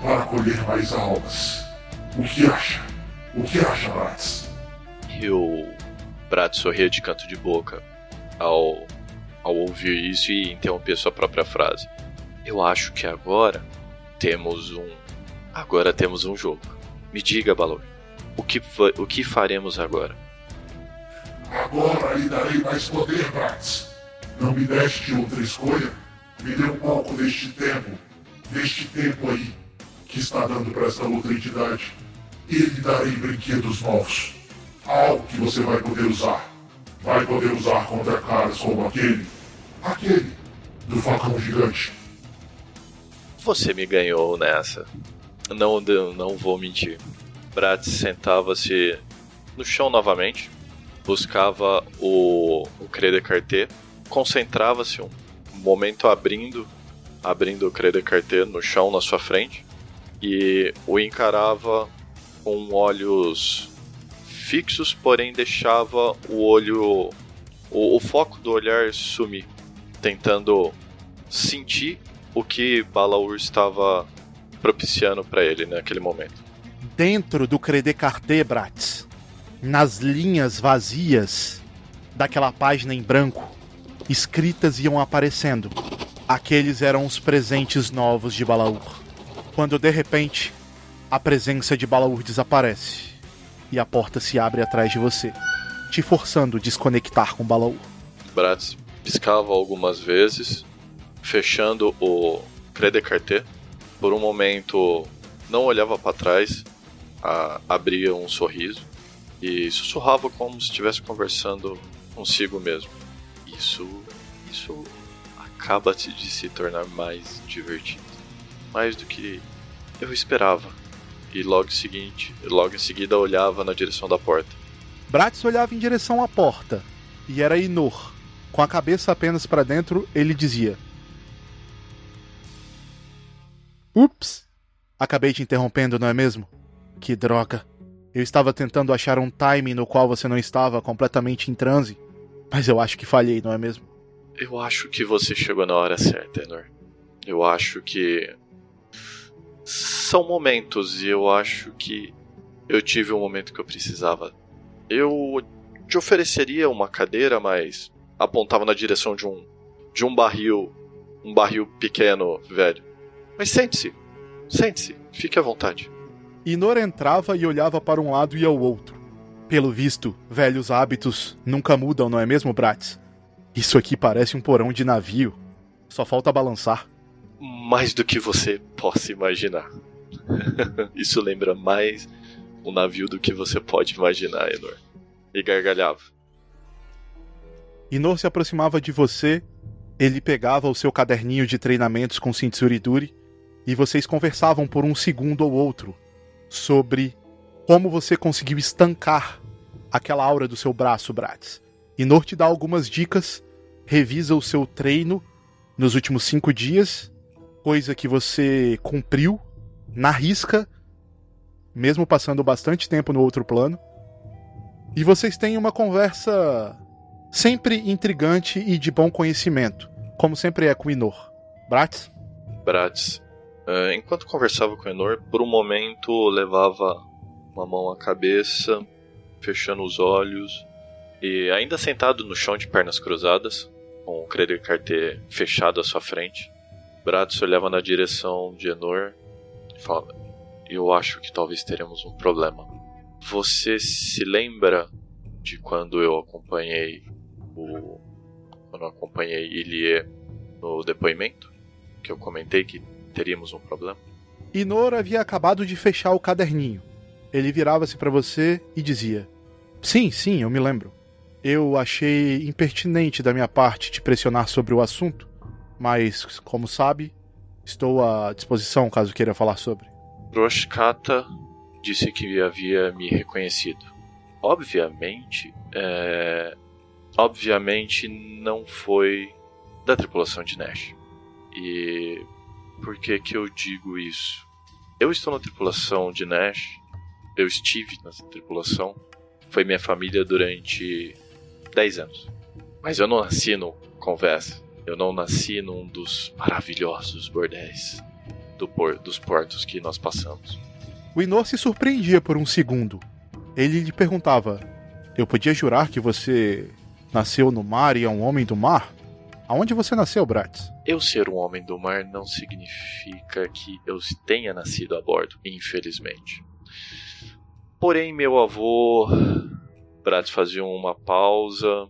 para colher mais almas? O que acha? O que acha, Bratz? E o Bratz sorria de canto de boca ao, ao ouvir isso e interromper sua própria frase. Eu acho que agora temos um. Agora temos um jogo. Me diga, Balor, o que, o que faremos agora? Agora lhe darei mais poder, Bratz. Não me deste outra escolha? Me dê um pouco deste tempo, deste tempo aí, que está dando para esta outra entidade. E lhe darei brinquedos novos. Algo que você vai poder usar. Vai poder usar contra caras como aquele. Aquele. Do facão gigante. Você me ganhou nessa. Não, não vou mentir. Bratz sentava-se no chão novamente, buscava o, o Crede Carté, concentrava-se um momento abrindo, abrindo o Crede Carté no chão na sua frente e o encarava com olhos fixos, porém deixava o olho, o, o foco do olhar sumir, tentando sentir o que Balaur estava propiciando para ele naquele momento. Dentro do Crede Carté, Bratz, nas linhas vazias daquela página em branco, escritas iam aparecendo. Aqueles eram os presentes novos de Balaur. Quando de repente a presença de Balaur desaparece e a porta se abre atrás de você, te forçando a desconectar com Balaur. Bratz piscava algumas vezes, fechando o Credecarté. Por um momento não olhava para trás, a, abria um sorriso e sussurrava como se estivesse conversando consigo mesmo. Isso, isso acaba de se tornar mais divertido. Mais do que eu esperava. E logo seguinte, logo em seguida olhava na direção da porta. Bratz olhava em direção à porta. E era Inor. Com a cabeça apenas para dentro, ele dizia: Ups! Acabei te interrompendo, não é mesmo? Que droga. Eu estava tentando achar um timing no qual você não estava completamente em transe. Mas eu acho que falhei, não é mesmo? Eu acho que você chegou na hora certa, Enor. Eu acho que. São momentos e eu acho que eu tive um momento que eu precisava. Eu te ofereceria uma cadeira, mas apontava na direção de um de um barril, um barril pequeno, velho. Mas sente-se, sente-se, fique à vontade. Inor entrava e olhava para um lado e ao outro. Pelo visto, velhos hábitos nunca mudam, não é mesmo, Bratz? Isso aqui parece um porão de navio. Só falta balançar. Mais do que você possa imaginar. Isso lembra mais um navio do que você pode imaginar, Enor. E gargalhava. Inor se aproximava de você, ele pegava o seu caderninho de treinamentos com Duri e vocês conversavam por um segundo ou outro sobre como você conseguiu estancar aquela aura do seu braço, Bratz. Inor te dá algumas dicas, revisa o seu treino nos últimos cinco dias, coisa que você cumpriu na risca, mesmo passando bastante tempo no outro plano. E vocês têm uma conversa sempre intrigante e de bom conhecimento, como sempre é com Inor. Bratz? Bratz. Uh, enquanto conversava com Enor, por um momento levava uma mão à cabeça, fechando os olhos, e ainda sentado no chão de pernas cruzadas, com o Credit Carter fechado à sua frente, Bratz olhava na direção de Enor e falava: Eu acho que talvez teremos um problema. Você se lembra de quando eu acompanhei o. Quando eu acompanhei Ilie no depoimento? Que eu comentei que teríamos um problema? Inor havia acabado de fechar o caderninho. Ele virava-se para você e dizia: Sim, sim, eu me lembro. Eu achei impertinente da minha parte te pressionar sobre o assunto, mas, como sabe, estou à disposição caso queira falar sobre. Roshkata disse que havia me reconhecido. Obviamente, é... obviamente não foi da tripulação de Nash. E por que que eu digo isso? Eu estou na tripulação de Nash, eu estive na tripulação, foi minha família durante 10 anos. Mas eu não nasci no Conversa, eu não nasci num dos maravilhosos bordéis do por, dos portos que nós passamos. O Inor se surpreendia por um segundo. Ele lhe perguntava: Eu podia jurar que você nasceu no mar e é um homem do mar? Aonde você nasceu, Bratz? Eu ser um homem do mar não significa que eu tenha nascido a bordo, infelizmente. Porém, meu avô. Bratz fazia uma pausa,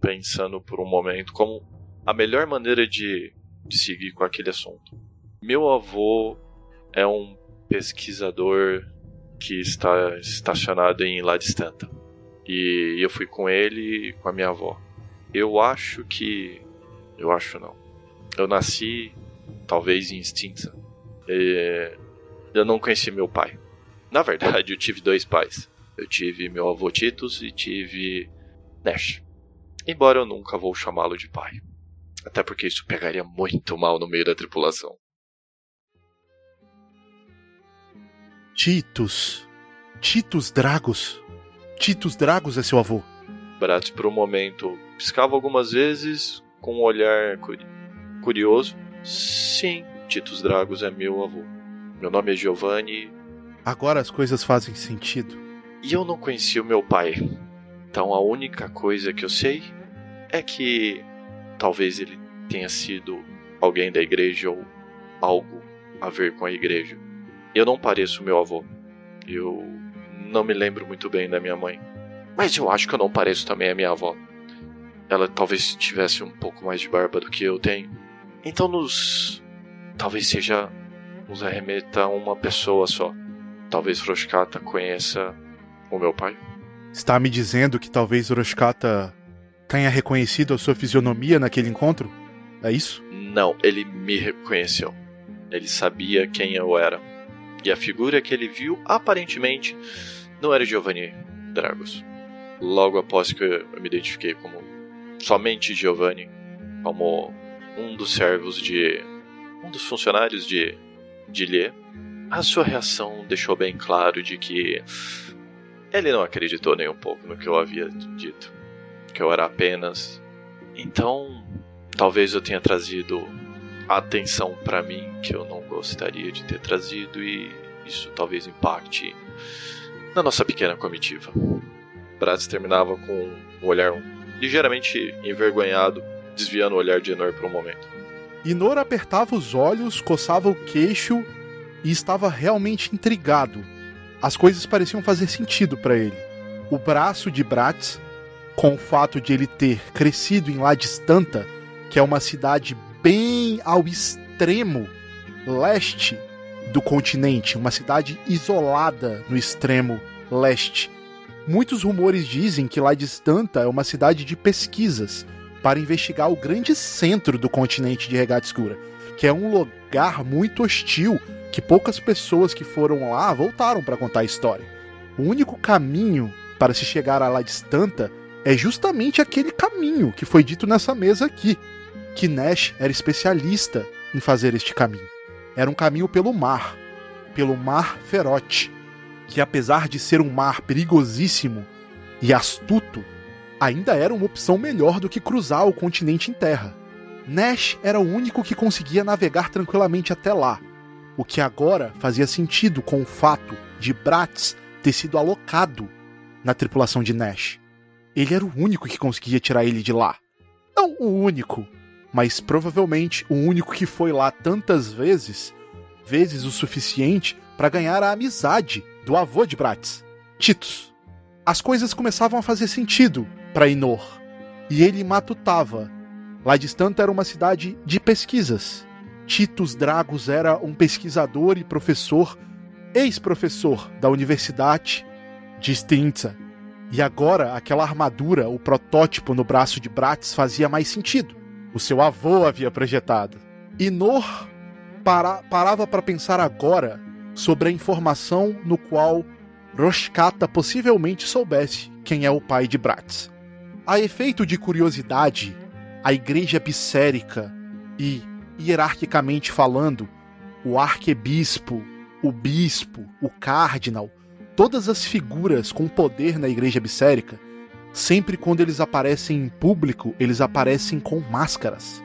pensando por um momento como a melhor maneira de, de seguir com aquele assunto. Meu avô é um pesquisador que está estacionado em Ladistanta. E eu fui com ele e com a minha avó. Eu acho que eu acho não. Eu nasci, talvez, em extinta. E eu não conheci meu pai. Na verdade, eu tive dois pais. Eu tive meu avô Titus e tive Nash. Embora eu nunca vou chamá-lo de pai. Até porque isso pegaria muito mal no meio da tripulação. Titus. Titus Dragos. Titus Dragos é seu avô. Bratz, por um momento, piscava algumas vezes, com um olhar curioso. Sim, Titus Dragos é meu avô. Meu nome é Giovanni. Agora as coisas fazem sentido. E eu não conheci o meu pai. Então a única coisa que eu sei é que talvez ele tenha sido alguém da igreja ou algo a ver com a igreja. Eu não pareço meu avô. Eu não me lembro muito bem da minha mãe. Mas eu acho que eu não pareço também a minha avó ela talvez tivesse um pouco mais de barba do que eu tenho. Então nos. Talvez seja. Nos arremeta a uma pessoa só. Talvez Roshkata conheça o meu pai. Está me dizendo que talvez Roshkata tenha reconhecido a sua fisionomia naquele encontro? É isso? Não, ele me reconheceu. Ele sabia quem eu era. E a figura que ele viu aparentemente não era Giovanni Dragos. Logo após que eu me identifiquei como somente Giovanni, como um dos servos de. um dos funcionários de, de Lê, a sua reação deixou bem claro de que ele não acreditou nem um pouco no que eu havia dito. Que eu era apenas. Então, talvez eu tenha trazido atenção para mim que eu não gostaria de ter trazido e isso talvez impacte na nossa pequena comitiva. Bratz terminava com um olhar ligeiramente envergonhado, desviando o olhar de Enor por um momento. Inor apertava os olhos, coçava o queixo e estava realmente intrigado. As coisas pareciam fazer sentido para ele. O braço de Bratz, com o fato de ele ter crescido em Ladistanta, que é uma cidade bem ao extremo leste do continente, uma cidade isolada no extremo leste. Muitos rumores dizem que Ladistanta é uma cidade de pesquisas para investigar o grande centro do continente de Regata Escura, que é um lugar muito hostil que poucas pessoas que foram lá voltaram para contar a história. O único caminho para se chegar a Ladistanta é justamente aquele caminho que foi dito nessa mesa aqui, que Nash era especialista em fazer este caminho. Era um caminho pelo mar, pelo Mar Ferote, que apesar de ser um mar perigosíssimo e astuto, ainda era uma opção melhor do que cruzar o continente em terra. Nash era o único que conseguia navegar tranquilamente até lá, o que agora fazia sentido com o fato de Bratz ter sido alocado na tripulação de Nash. Ele era o único que conseguia tirar ele de lá. Não o único, mas provavelmente o único que foi lá tantas vezes, vezes o suficiente para ganhar a amizade do avô de Bratz, Titus. As coisas começavam a fazer sentido para Inor, e ele matutava. Lá distante era uma cidade de pesquisas. Titus Dragos era um pesquisador e professor, ex-professor da Universidade de Stinza. E agora aquela armadura, o protótipo no braço de Bratz fazia mais sentido o seu avô havia projetado. E Nor para, parava para pensar agora sobre a informação no qual Roshkata possivelmente soubesse quem é o pai de Bratz. A efeito de curiosidade, a igreja bissérica e, hierarquicamente falando, o arquebispo, o bispo, o cardinal, todas as figuras com poder na igreja bissérica Sempre quando eles aparecem em público, eles aparecem com máscaras.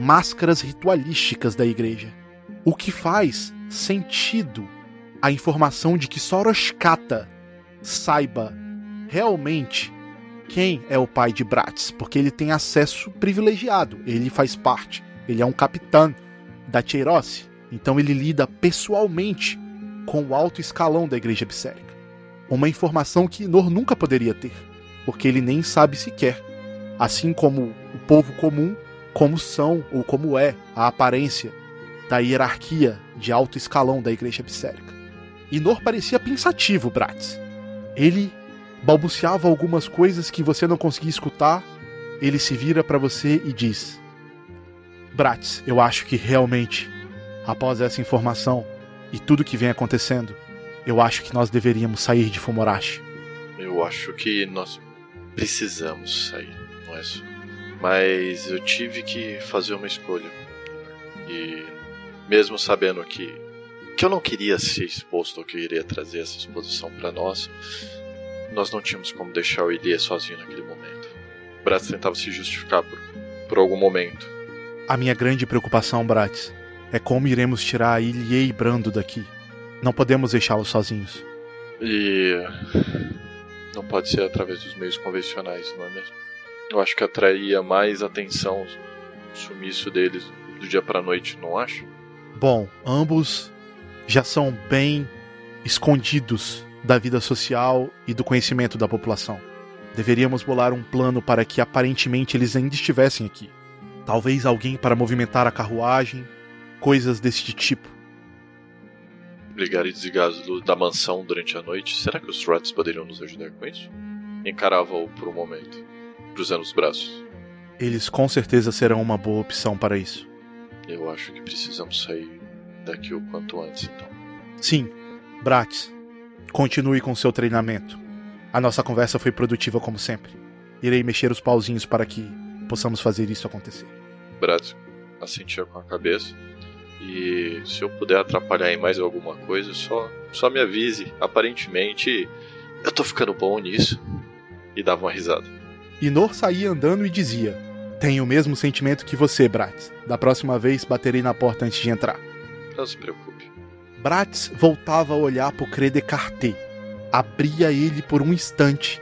Máscaras ritualísticas da igreja. O que faz sentido a informação de que Soroshkata saiba realmente quem é o pai de Bratz, porque ele tem acesso privilegiado, ele faz parte, ele é um capitão da Cheirosse, então ele lida pessoalmente com o alto escalão da igreja bissérica. Uma informação que Nor nunca poderia ter porque ele nem sabe sequer. Assim como o povo comum, como são ou como é a aparência da hierarquia de alto escalão da igreja bissérica. Inor parecia pensativo, Bratz. Ele balbuciava algumas coisas que você não conseguia escutar. Ele se vira para você e diz: Bratz, eu acho que realmente, após essa informação e tudo que vem acontecendo, eu acho que nós deveríamos sair de Fumorashi. Eu acho que nós precisamos sair, não é. Mas eu tive que fazer uma escolha. E mesmo sabendo que que eu não queria ser exposto ou que eu iria trazer essa exposição para nós, nós não tínhamos como deixar o Ilie sozinho naquele momento. O Bratz tentava se justificar por, por algum momento. A minha grande preocupação, Bratz, é como iremos tirar Ilie e Brando daqui. Não podemos deixá-los sozinhos. E não pode ser através dos meios convencionais, não é mesmo? Eu acho que atraía mais atenção o sumiço deles do dia para noite, não acho? Bom, ambos já são bem escondidos da vida social e do conhecimento da população. Deveríamos bolar um plano para que aparentemente eles ainda estivessem aqui. Talvez alguém para movimentar a carruagem, coisas desse tipo ligar e desligar as luzes da mansão durante a noite, será que os Rats poderiam nos ajudar com isso? Encarava-o por um momento, cruzando os braços. Eles com certeza serão uma boa opção para isso. Eu acho que precisamos sair daqui o quanto antes, então. Sim, Bratis, continue com seu treinamento. A nossa conversa foi produtiva como sempre. Irei mexer os pauzinhos para que possamos fazer isso acontecer. Bratis assentia com a cabeça. E se eu puder atrapalhar em mais alguma coisa, só, só me avise. Aparentemente, eu tô ficando bom nisso. E dava uma risada. Inor saía andando e dizia: Tenho o mesmo sentimento que você, Bratis. Da próxima vez baterei na porta antes de entrar. Não se preocupe. Bratis voltava a olhar para o Credecarté. Abria ele por um instante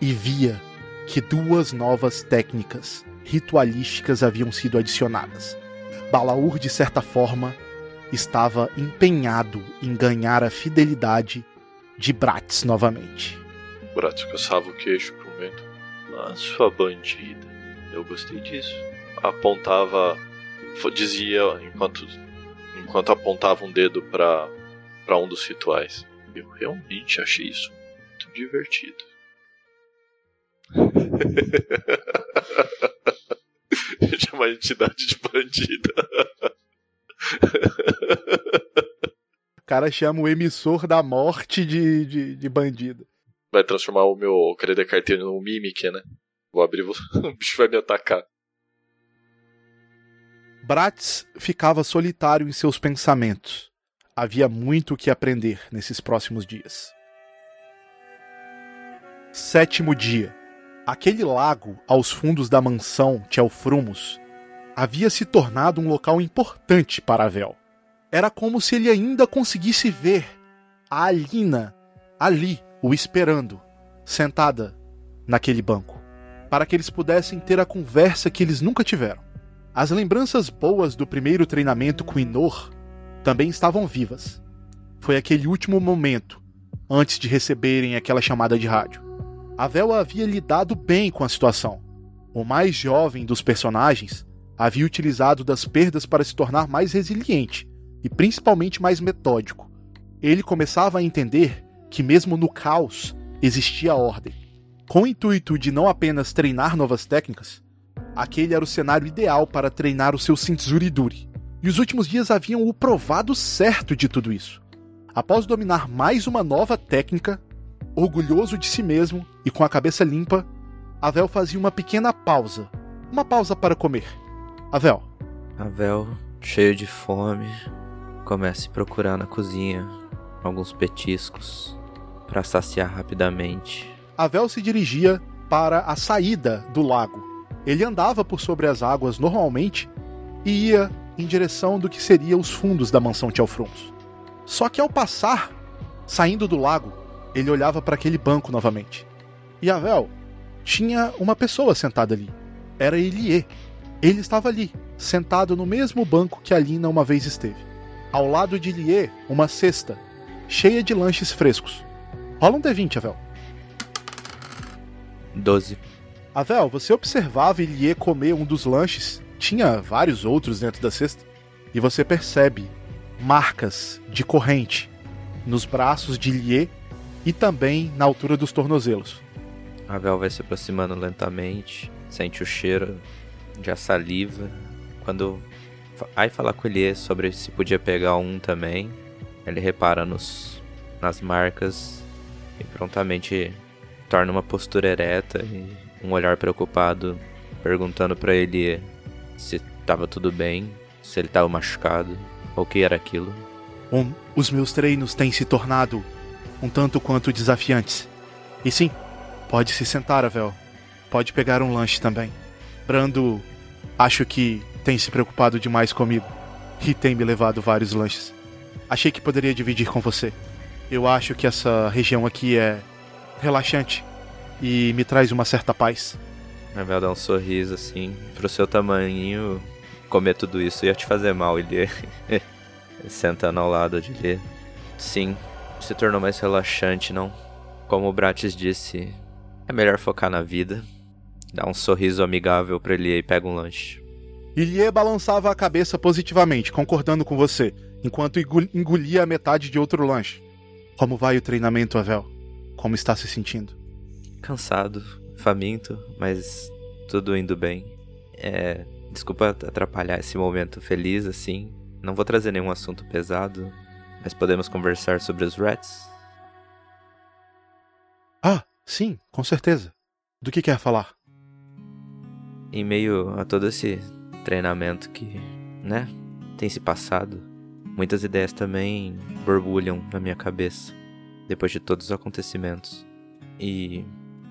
e via que duas novas técnicas ritualísticas haviam sido adicionadas. Balaur, de certa forma, estava empenhado em ganhar a fidelidade de Bratis novamente. Bratis coçava o queixo por um momento. Ah, sua bandida. Eu gostei disso. Apontava. Dizia enquanto, enquanto apontava um dedo para para um dos rituais. Eu realmente achei isso muito divertido. Chama a entidade de bandida. O cara chama o emissor da morte de, de, de bandido. Vai transformar o meu Credit Carteiro num Mimic, né? Vou abrir, vou... o bicho vai me atacar. Bratz ficava solitário em seus pensamentos. Havia muito o que aprender nesses próximos dias. Sétimo dia. Aquele lago aos fundos da mansão Tchelfrumos havia se tornado um local importante para Vel. Era como se ele ainda conseguisse ver a Alina ali, o esperando, sentada naquele banco, para que eles pudessem ter a conversa que eles nunca tiveram. As lembranças boas do primeiro treinamento com Inor também estavam vivas. Foi aquele último momento, antes de receberem aquela chamada de rádio. A Vel havia lidado bem com a situação. O mais jovem dos personagens havia utilizado das perdas para se tornar mais resiliente e principalmente mais metódico. Ele começava a entender que, mesmo no caos, existia ordem. Com o intuito de não apenas treinar novas técnicas, aquele era o cenário ideal para treinar o seu Sintzuriduri. E os últimos dias haviam o provado certo de tudo isso. Após dominar mais uma nova técnica, orgulhoso de si mesmo e com a cabeça limpa, Avel fazia uma pequena pausa. Uma pausa para comer. Avel. Avel, cheio de fome, começa a procurar na cozinha alguns petiscos para saciar rapidamente. Avel se dirigia para a saída do lago. Ele andava por sobre as águas normalmente e ia em direção do que seria os fundos da mansão Tchelfrons. Só que ao passar, saindo do lago, ele olhava para aquele banco novamente. E Avel tinha uma pessoa sentada ali. Era Elie. Ele estava ali, sentado no mesmo banco que a Lina uma vez esteve. Ao lado de Elie, uma cesta, cheia de lanches frescos. Rola um D20, Avel. 12. Avel, você observava Elie comer um dos lanches. Tinha vários outros dentro da cesta. E você percebe marcas de corrente nos braços de Elie e também na altura dos tornozelos. Avel vai se aproximando lentamente, sente o cheiro de a saliva. Quando vai falar com ele sobre se podia pegar um também, ele repara nos, nas marcas e prontamente torna uma postura ereta e um olhar preocupado, perguntando para ele se estava tudo bem, se ele estava machucado, ou o que era aquilo. Um, os meus treinos têm se tornado um tanto quanto desafiantes. E sim, pode se sentar, Avel. Pode pegar um lanche também. Brando, acho que tem se preocupado demais comigo e tem me levado vários lanches. Achei que poderia dividir com você. Eu acho que essa região aqui é relaxante e me traz uma certa paz. Avel dá um sorriso assim, pro seu tamanho, comer tudo isso ia te fazer mal, ele sentando ao lado de ele. Sim, se tornou mais relaxante, não? Como o Bratis disse, é melhor focar na vida. Dá um sorriso amigável pra ele e pega um lanche. Ilie balançava a cabeça positivamente, concordando com você, enquanto engolia a metade de outro lanche. Como vai o treinamento, Avel? Como está se sentindo? Cansado, faminto, mas tudo indo bem. É, desculpa atrapalhar esse momento feliz assim. Não vou trazer nenhum assunto pesado, mas podemos conversar sobre os rats? Ah, sim, com certeza. Do que quer falar? Em meio a todo esse treinamento que, né, tem se passado, muitas ideias também borbulham na minha cabeça depois de todos os acontecimentos. E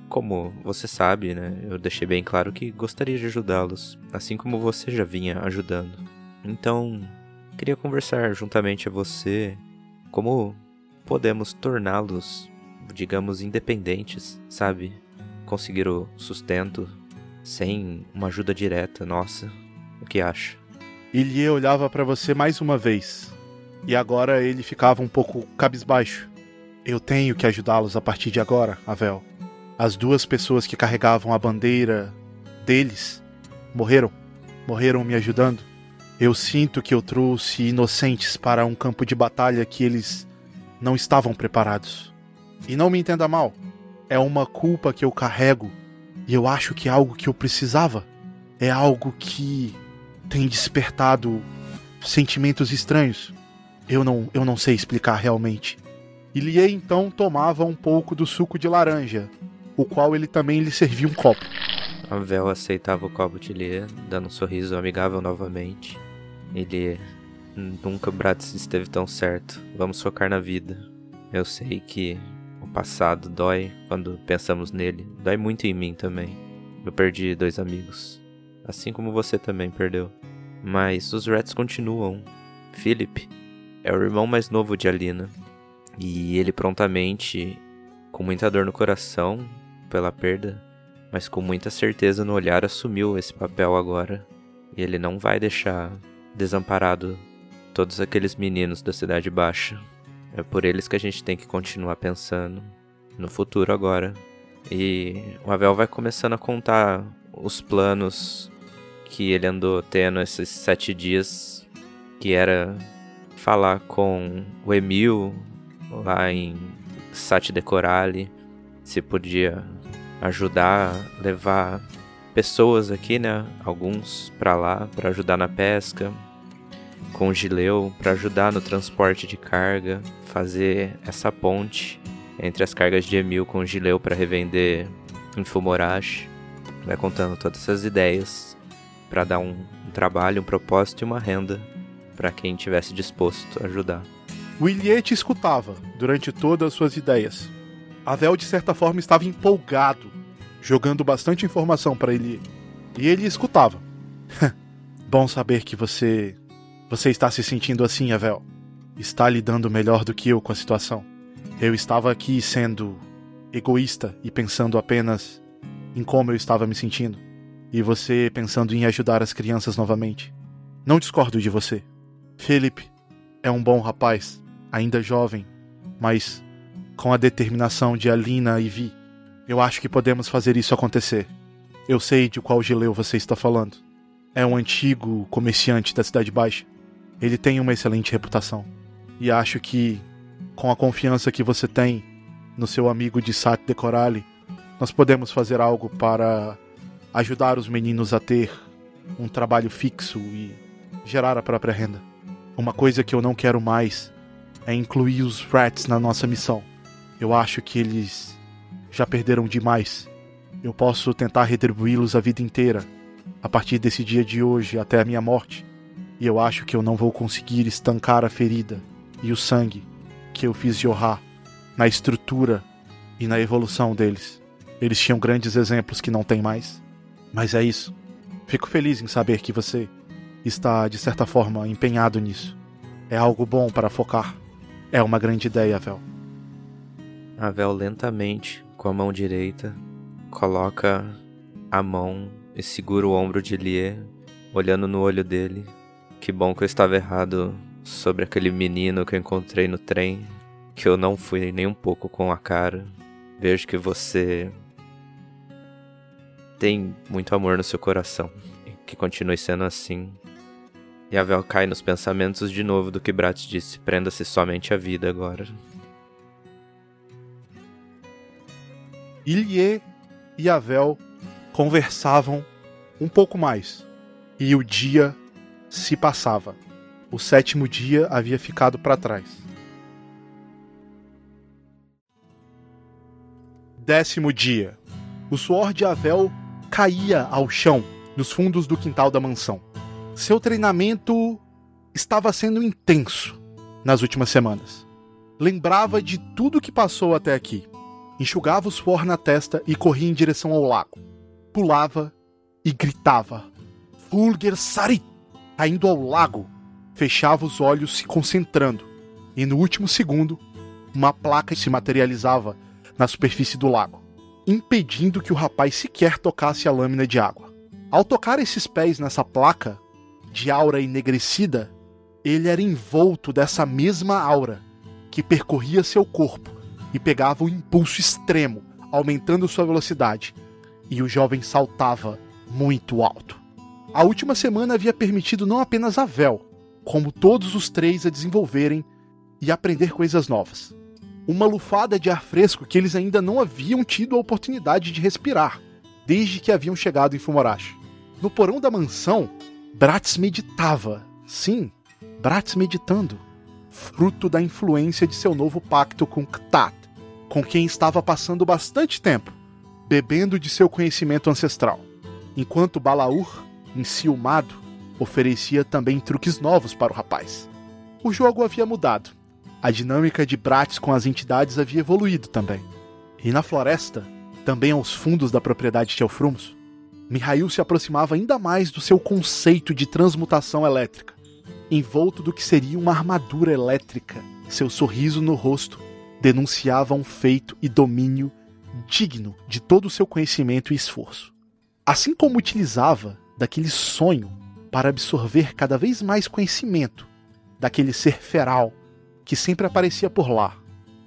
como você sabe, né, eu deixei bem claro que gostaria de ajudá-los, assim como você já vinha ajudando. Então, queria conversar juntamente a você como podemos torná-los, digamos, independentes, sabe? Conseguir o sustento sem uma ajuda direta nossa. O que acha? Ilie olhava para você mais uma vez. E agora ele ficava um pouco cabisbaixo. Eu tenho que ajudá-los a partir de agora, Avel. As duas pessoas que carregavam a bandeira deles morreram. Morreram me ajudando. Eu sinto que eu trouxe inocentes para um campo de batalha que eles não estavam preparados. E não me entenda mal, é uma culpa que eu carrego e eu acho que é algo que eu precisava. É algo que tem despertado sentimentos estranhos. Eu não, eu não sei explicar realmente. Ilie então tomava um pouco do suco de laranja, o qual ele também lhe servia um copo. A Vel aceitava o copo de Lie, dando um sorriso amigável novamente. Ele nunca Bratz esteve tão certo. Vamos focar na vida. Eu sei que o passado dói quando pensamos nele. Dói muito em mim também. Eu perdi dois amigos. Assim como você também perdeu. Mas os Rats continuam. Philip é o irmão mais novo de Alina. E ele prontamente, com muita dor no coração pela perda, mas com muita certeza no olhar, assumiu esse papel agora. E ele não vai deixar desamparado todos aqueles meninos da Cidade Baixa. É por eles que a gente tem que continuar pensando no futuro agora. E o Avel vai começando a contar os planos que ele andou tendo esses sete dias, que era falar com o Emil lá em Sati Decorale, se podia ajudar, levar pessoas aqui, né? Alguns para lá para ajudar na pesca, com Gileu para ajudar no transporte de carga, fazer essa ponte entre as cargas de Emil com Gileu para revender em Fumorashi. Vai contando todas essas ideias para dar um, um, trabalho, um propósito e uma renda para quem tivesse disposto a ajudar. Williet te escutava durante todas as suas ideias. Avel, de certa forma, estava empolgado, jogando bastante informação para ele. E ele escutava. Bom saber que você você está se sentindo assim, Avel. Está lidando melhor do que eu com a situação. Eu estava aqui sendo egoísta e pensando apenas em como eu estava me sentindo. E você pensando em ajudar as crianças novamente. Não discordo de você. Philip é um bom rapaz, ainda jovem, mas com a determinação de Alina e Vi, eu acho que podemos fazer isso acontecer. Eu sei de qual geleu você está falando. É um antigo comerciante da Cidade Baixa. Ele tem uma excelente reputação. E acho que, com a confiança que você tem no seu amigo de Sat de Corale, nós podemos fazer algo para ajudar os meninos a ter um trabalho fixo e gerar a própria renda. Uma coisa que eu não quero mais é incluir os rats na nossa missão. Eu acho que eles já perderam demais. Eu posso tentar retribuí-los a vida inteira, a partir desse dia de hoje até a minha morte e eu acho que eu não vou conseguir estancar a ferida e o sangue que eu fiz jorrar na estrutura e na evolução deles. Eles tinham grandes exemplos que não tem mais. Mas é isso. Fico feliz em saber que você está, de certa forma, empenhado nisso. É algo bom para focar. É uma grande ideia, Vel. A Vel lentamente, com a mão direita, coloca a mão e segura o ombro de Lie, olhando no olho dele que bom que eu estava errado sobre aquele menino que eu encontrei no trem, que eu não fui nem um pouco com a cara. Vejo que você tem muito amor no seu coração, que continue sendo assim. E a Vel cai nos pensamentos de novo do que Brat disse: prenda-se somente à vida agora. Ilie e Avel conversavam um pouco mais E o dia se passava. O sétimo dia havia ficado para trás. Décimo dia. O suor de Avel caía ao chão nos fundos do quintal da mansão. Seu treinamento estava sendo intenso nas últimas semanas. Lembrava de tudo que passou até aqui. Enxugava o suor na testa e corria em direção ao lago. Pulava e gritava: Fulger Sarit! Caindo ao lago, fechava os olhos se concentrando, e no último segundo, uma placa se materializava na superfície do lago, impedindo que o rapaz sequer tocasse a lâmina de água. Ao tocar esses pés nessa placa, de aura enegrecida, ele era envolto dessa mesma aura que percorria seu corpo e pegava um impulso extremo, aumentando sua velocidade, e o jovem saltava muito alto. A última semana havia permitido não apenas a Vel, como todos os três a desenvolverem e aprender coisas novas. Uma lufada de ar fresco que eles ainda não haviam tido a oportunidade de respirar, desde que haviam chegado em Fumorashi. No porão da mansão, Bratz meditava. Sim, Bratz meditando. Fruto da influência de seu novo pacto com Ktat, com quem estava passando bastante tempo, bebendo de seu conhecimento ancestral. Enquanto Balaur, enciumado, oferecia também truques novos para o rapaz. O jogo havia mudado. A dinâmica de Bratz com as entidades havia evoluído também. E na floresta, também aos fundos da propriedade de Elfrumos, Mihail se aproximava ainda mais do seu conceito de transmutação elétrica, envolto do que seria uma armadura elétrica. Seu sorriso no rosto denunciava um feito e domínio digno de todo o seu conhecimento e esforço. Assim como utilizava daquele sonho para absorver cada vez mais conhecimento daquele ser feral que sempre aparecia por lá.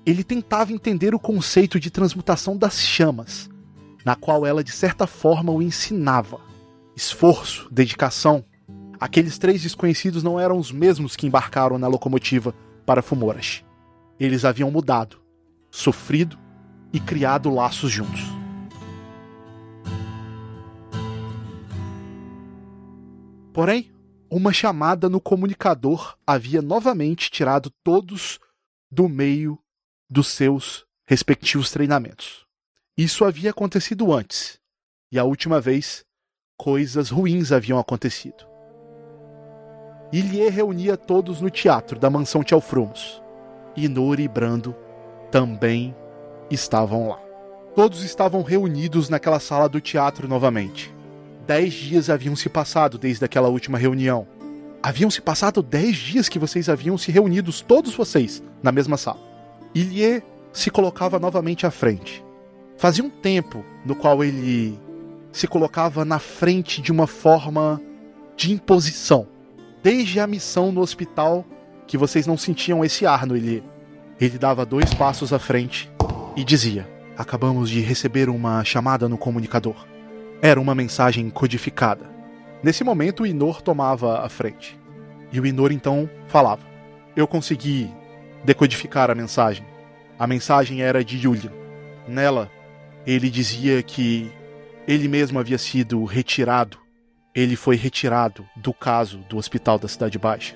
Ele tentava entender o conceito de transmutação das chamas, na qual ela de certa forma o ensinava. Esforço, dedicação. Aqueles três desconhecidos não eram os mesmos que embarcaram na locomotiva para Fumorashi. Eles haviam mudado, sofrido e criado laços juntos. Porém, uma chamada no comunicador havia novamente tirado todos do meio dos seus respectivos treinamentos. Isso havia acontecido antes, e a última vez, coisas ruins haviam acontecido. Ilie reunia todos no teatro da mansão Tchalfrumos, e Nori e Brando também estavam lá. Todos estavam reunidos naquela sala do teatro novamente. Dez dias haviam se passado desde aquela última reunião. Haviam se passado dez dias que vocês haviam se reunidos, todos vocês, na mesma sala. Ilie se colocava novamente à frente Fazia um tempo no qual ele se colocava na frente de uma forma de imposição. Desde a missão no hospital, que vocês não sentiam esse ar no Elie. Ele dava dois passos à frente e dizia: Acabamos de receber uma chamada no comunicador. Era uma mensagem codificada. Nesse momento, o Inor tomava a frente. E o Inor então falava: Eu consegui decodificar a mensagem. A mensagem era de Julian. Nela, ele dizia que ele mesmo havia sido retirado. Ele foi retirado do caso do hospital da Cidade Baixa.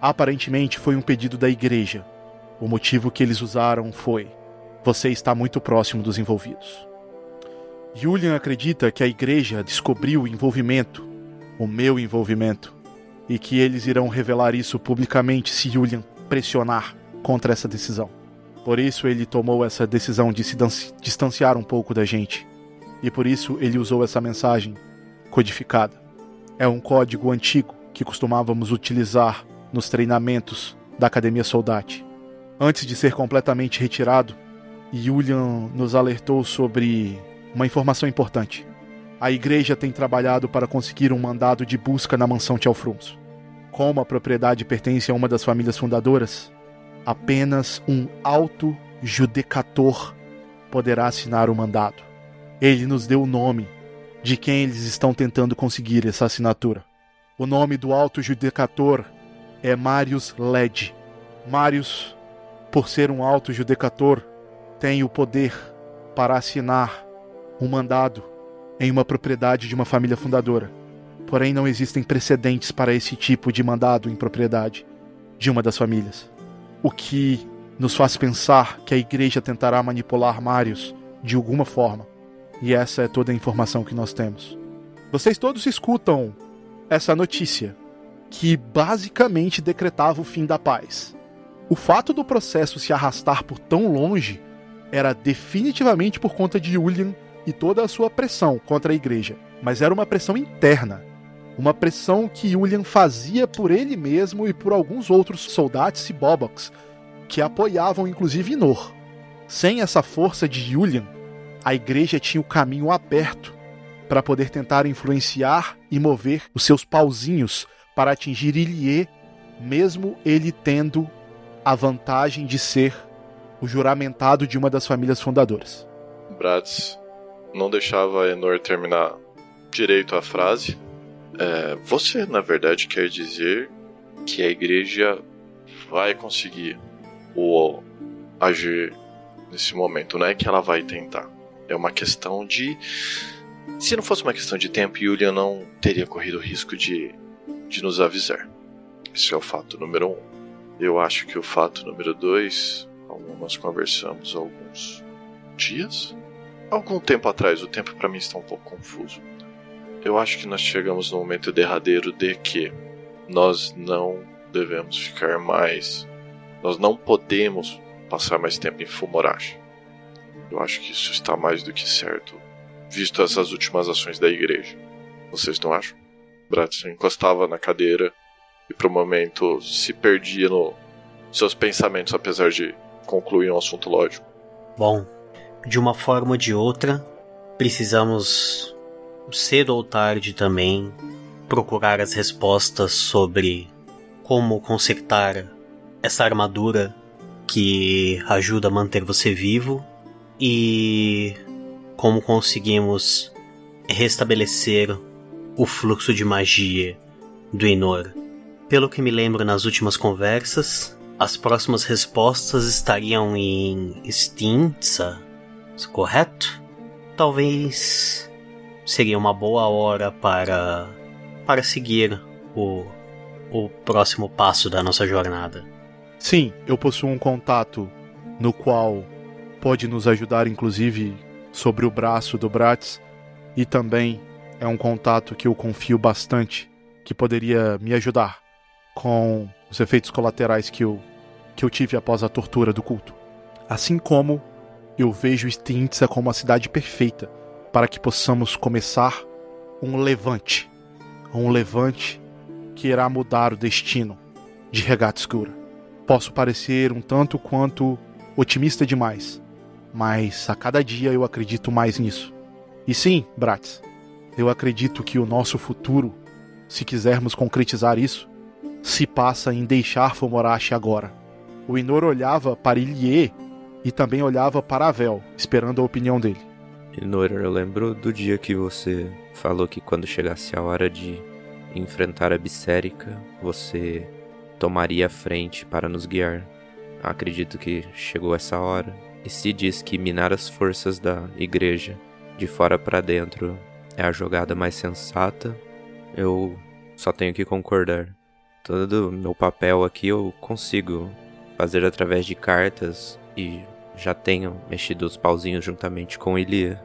Aparentemente foi um pedido da igreja. O motivo que eles usaram foi: você está muito próximo dos envolvidos. Julian acredita que a igreja descobriu o envolvimento, o meu envolvimento, e que eles irão revelar isso publicamente se Julian pressionar contra essa decisão. Por isso ele tomou essa decisão de se distanciar um pouco da gente. E por isso ele usou essa mensagem codificada. É um código antigo que costumávamos utilizar nos treinamentos da Academia Soldate. Antes de ser completamente retirado, Julian nos alertou sobre uma informação importante. A igreja tem trabalhado para conseguir um mandado de busca na mansão Tchalfrums. Como a propriedade pertence a uma das famílias fundadoras, apenas um alto judecator poderá assinar o mandado. Ele nos deu o nome de quem eles estão tentando conseguir essa assinatura. O nome do alto judecator é Marius Led. Marius, por ser um alto judecator, tem o poder para assinar um mandado em uma propriedade de uma família fundadora. Porém, não existem precedentes para esse tipo de mandado em propriedade de uma das famílias. O que nos faz pensar que a igreja tentará manipular Marius de alguma forma. E essa é toda a informação que nós temos. Vocês todos escutam essa notícia, que basicamente decretava o fim da paz. O fato do processo se arrastar por tão longe era definitivamente por conta de Julian e toda a sua pressão contra a igreja, mas era uma pressão interna. Uma pressão que Julian fazia por ele mesmo e por alguns outros soldados e bobox que apoiavam inclusive Inor. Sem essa força de Julian, a igreja tinha o caminho aberto para poder tentar influenciar e mover os seus pauzinhos para atingir Ilie, mesmo ele tendo a vantagem de ser o juramentado de uma das famílias fundadoras. Bratz não deixava Enor terminar direito a frase. É, você, na verdade, quer dizer que a igreja vai conseguir o agir nesse momento, não é que ela vai tentar. É uma questão de. Se não fosse uma questão de tempo, Yulia não teria corrido o risco de, de nos avisar. Esse é o fato número um. Eu acho que o fato número dois, nós conversamos alguns dias, algum tempo atrás, o tempo para mim está um pouco confuso. Eu acho que nós chegamos no momento derradeiro de que nós não devemos ficar mais nós não podemos passar mais tempo em Fumorashi. Eu acho que isso está mais do que certo, visto essas últimas ações da igreja. Vocês não acham? Bratson encostava na cadeira e por um momento se perdia nos seus pensamentos, apesar de concluir um assunto lógico. Bom, de uma forma ou de outra, precisamos, cedo ou tarde também, procurar as respostas sobre como consertar essa armadura que ajuda a manter você vivo e como conseguimos restabelecer o fluxo de magia do Inor. Pelo que me lembro nas últimas conversas, as próximas respostas estariam em Stintza, correto? Talvez seria uma boa hora para para seguir o o próximo passo da nossa jornada. Sim, eu possuo um contato no qual pode nos ajudar, inclusive, sobre o braço do Bratz, e também é um contato que eu confio bastante, que poderia me ajudar com os efeitos colaterais que eu, que eu tive após a tortura do culto. Assim como eu vejo Stintza como a cidade perfeita para que possamos começar um levante. Um levante que irá mudar o destino de Regata Escura. Posso parecer um tanto quanto otimista demais, mas a cada dia eu acredito mais nisso. E sim, Bratz, eu acredito que o nosso futuro, se quisermos concretizar isso, se passa em deixar Fomorashi agora. O Inor olhava para Ilie e também olhava para Avel, esperando a opinião dele. Inor, eu lembro do dia que você falou que quando chegasse a hora de enfrentar a Bissérica, você tomaria a frente para nos guiar. Acredito que chegou essa hora. E se diz que minar as forças da igreja de fora para dentro é a jogada mais sensata, eu só tenho que concordar. Todo meu papel aqui eu consigo fazer através de cartas e já tenho mexido os pauzinhos juntamente com Ilia.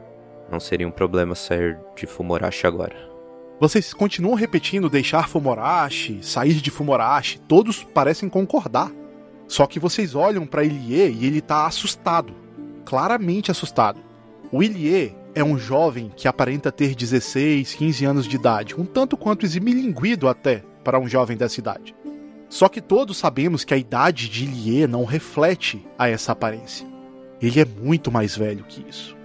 Não seria um problema sair de Fumorashi agora. Vocês continuam repetindo deixar Fumorashi, sair de Fumorashi, todos parecem concordar. Só que vocês olham para Ilie e ele tá assustado, claramente assustado. O Ilie é um jovem que aparenta ter 16, 15 anos de idade, um tanto quanto eximilinguido até para um jovem dessa idade. Só que todos sabemos que a idade de Ilie não reflete a essa aparência. Ele é muito mais velho que isso.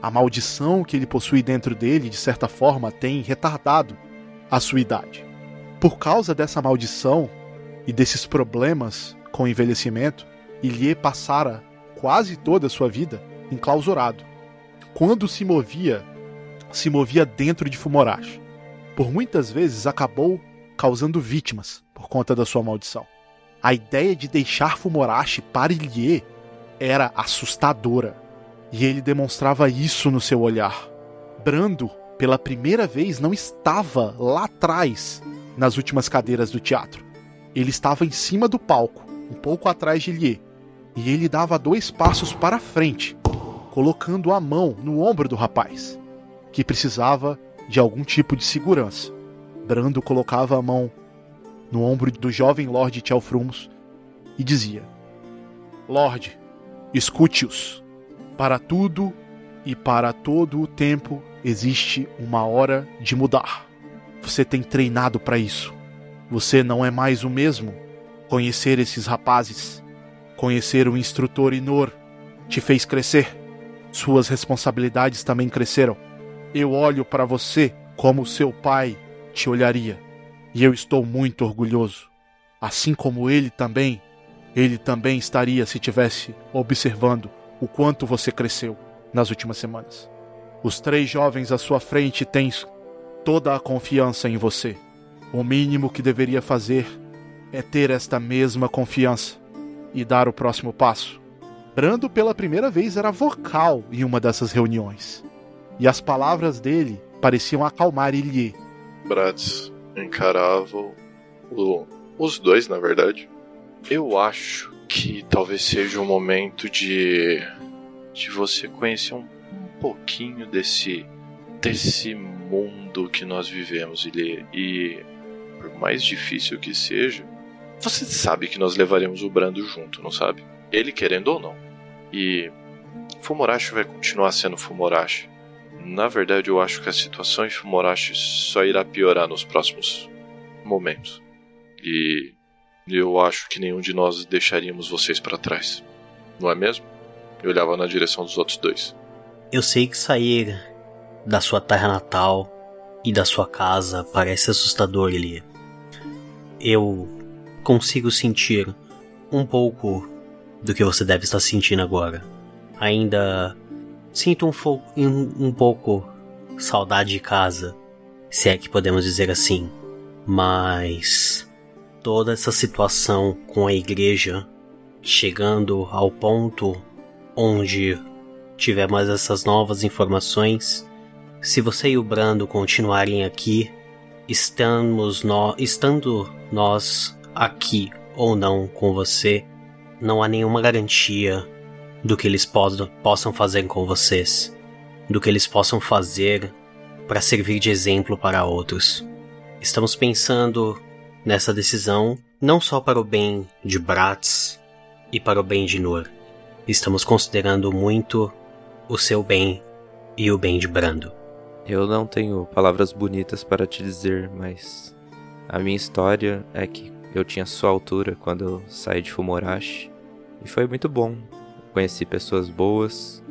A maldição que ele possui dentro dele, de certa forma, tem retardado a sua idade. Por causa dessa maldição e desses problemas com o envelhecimento, Ilie passara quase toda a sua vida enclausurado. Quando se movia, se movia dentro de Fumorashi. Por muitas vezes acabou causando vítimas por conta da sua maldição. A ideia de deixar Fumorashi para Ilie era assustadora e ele demonstrava isso no seu olhar. Brando pela primeira vez, não estava lá atrás, nas últimas cadeiras do teatro. Ele estava em cima do palco, um pouco atrás de Lier, e ele dava dois passos para frente, colocando a mão no ombro do rapaz, que precisava de algum tipo de segurança. Brando colocava a mão no ombro do jovem Lord Tchelfrumos e dizia: Lorde, escute-os. Para tudo e para todo o tempo existe uma hora de mudar. Você tem treinado para isso. Você não é mais o mesmo. Conhecer esses rapazes, conhecer o instrutor Inor, te fez crescer. Suas responsabilidades também cresceram. Eu olho para você como seu pai te olharia. E eu estou muito orgulhoso. Assim como ele também, ele também estaria se tivesse observando o quanto você cresceu nas últimas semanas. Os três jovens à sua frente têm toda a confiança em você. O mínimo que deveria fazer é ter esta mesma confiança e dar o próximo passo. Brando pela primeira vez era vocal em uma dessas reuniões. E as palavras dele pareciam acalmar Ilie. Bratz encarava o, os dois, na verdade. Eu acho que talvez seja o momento de, de você conhecer um, um pouquinho desse, desse mundo que nós vivemos, Ilie. E por mais difícil que seja, você sabe que nós levaremos o Brando junto, não sabe? Ele querendo ou não. E Fumorashi vai continuar sendo Fumorashi. Na verdade, eu acho que a situação em Fumorashi só irá piorar nos próximos momentos. E eu acho que nenhum de nós deixaríamos vocês para trás. Não é mesmo? Eu olhava na direção dos outros dois. Eu sei que sair da sua terra natal e da sua casa parece assustador, Elia. Eu consigo sentir um pouco do que você deve estar sentindo agora. Ainda sinto um, um, um pouco saudade de casa, se é que podemos dizer assim. Mas toda essa situação com a igreja chegando ao ponto onde tivemos essas novas informações, se você e o Brando continuarem aqui, estamos no, estando nós aqui ou não com você, não há nenhuma garantia do que eles possam fazer com vocês, do que eles possam fazer para servir de exemplo para outros. Estamos pensando nessa decisão não só para o bem de Bratz e para o bem de Nur. Estamos considerando muito o seu bem e o bem de Brando. Eu não tenho palavras bonitas para te dizer, mas a minha história é que eu tinha sua altura quando eu saí de Fumorashi. E foi muito bom. Conheci pessoas boas,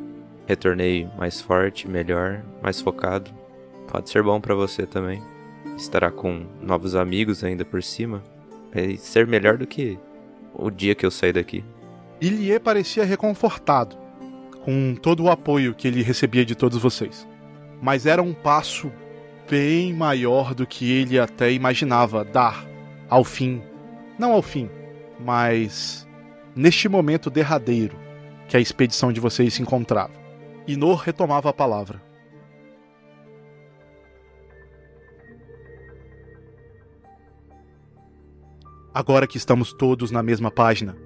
retornei mais forte, melhor, mais focado. Pode ser bom para você também. Estará com novos amigos ainda por cima. Vai ser melhor do que o dia que eu saí daqui. Ilie parecia reconfortado com todo o apoio que ele recebia de todos vocês. Mas era um passo bem maior do que ele até imaginava dar ao fim não ao fim, mas neste momento derradeiro que a expedição de vocês se encontrava. Inor retomava a palavra. Agora que estamos todos na mesma página,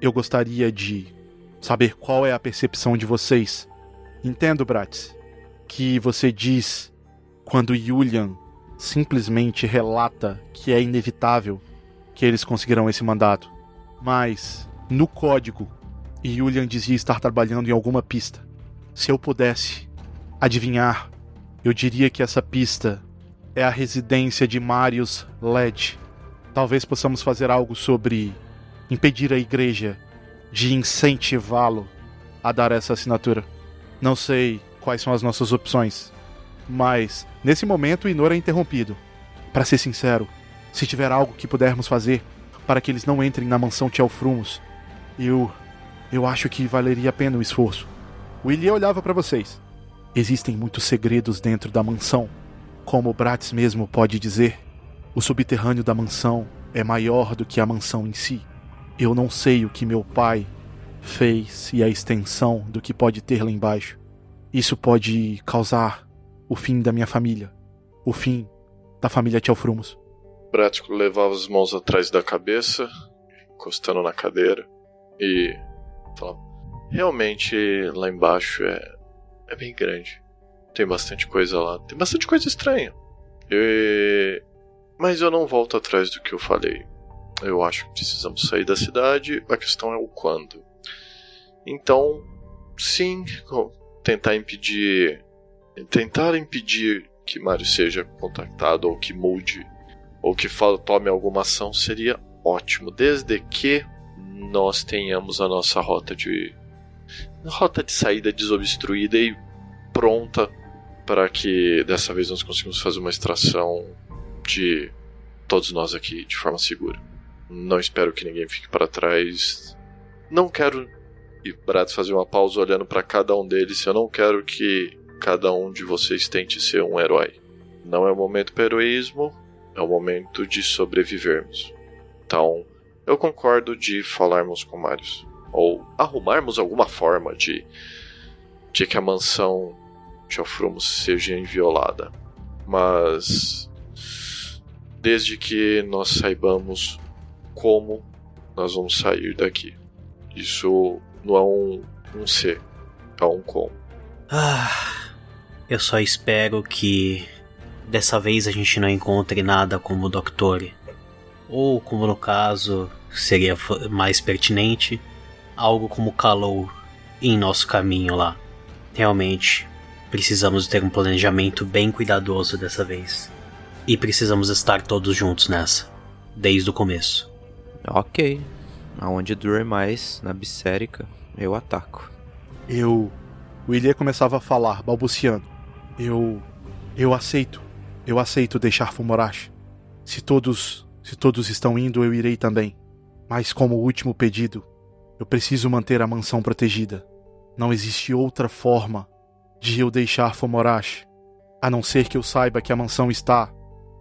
eu gostaria de saber qual é a percepção de vocês. Entendo, Bratz, que você diz quando Julian simplesmente relata que é inevitável que eles conseguirão esse mandato. Mas, no código, Julian dizia estar trabalhando em alguma pista. Se eu pudesse adivinhar, eu diria que essa pista é a residência de Marius Led. Talvez possamos fazer algo sobre impedir a igreja de incentivá-lo a dar essa assinatura. Não sei quais são as nossas opções, mas nesse momento Inor é interrompido. Para ser sincero, se tiver algo que pudermos fazer para que eles não entrem na mansão Tchelfrumos, eu. eu acho que valeria a pena o esforço. William olhava para vocês. Existem muitos segredos dentro da mansão. Como Bratz mesmo pode dizer, o subterrâneo da mansão é maior do que a mansão em si. Eu não sei o que meu pai fez e a extensão do que pode ter lá embaixo. Isso pode causar o fim da minha família, o fim da família Tielfrumos. Bratko levava as mãos atrás da cabeça, encostando na cadeira, e falava: Realmente lá embaixo é, é bem grande. Tem bastante coisa lá, tem bastante coisa estranha. E... Mas eu não volto atrás do que eu falei. Eu acho que precisamos sair da cidade, a questão é o quando. Então, sim, tentar impedir. Tentar impedir que Mario seja contactado ou que mude ou que tome alguma ação seria ótimo, desde que nós tenhamos a nossa rota de rota de saída desobstruída e pronta para que dessa vez nós consigamos fazer uma extração de todos nós aqui de forma segura. Não espero que ninguém fique para trás. Não quero e Bratz fazer uma pausa olhando para cada um deles. Eu não quero que cada um de vocês tente ser um herói. Não é o momento para heroísmo, é o momento de sobrevivermos. Então, eu concordo de falarmos com Marius. Ou arrumarmos alguma forma de, de que a mansão de Alfrumos seja inviolada. Mas. Desde que nós saibamos como nós vamos sair daqui. Isso não é um, um ser, é um como. Ah, eu só espero que dessa vez a gente não encontre nada como o Doctor. Ou, como no caso seria mais pertinente, algo como Calou em nosso caminho lá. Realmente, precisamos ter um planejamento bem cuidadoso dessa vez. E precisamos estar todos juntos nessa, desde o começo. Ok. Aonde dure mais, na Bissérica, eu ataco. Eu. O Ilê começava a falar, balbuciando. Eu. Eu aceito. Eu aceito deixar Fumorashi. Se todos. Se todos estão indo, eu irei também. Mas como último pedido, eu preciso manter a mansão protegida. Não existe outra forma de eu deixar Fumorashi, a não ser que eu saiba que a mansão está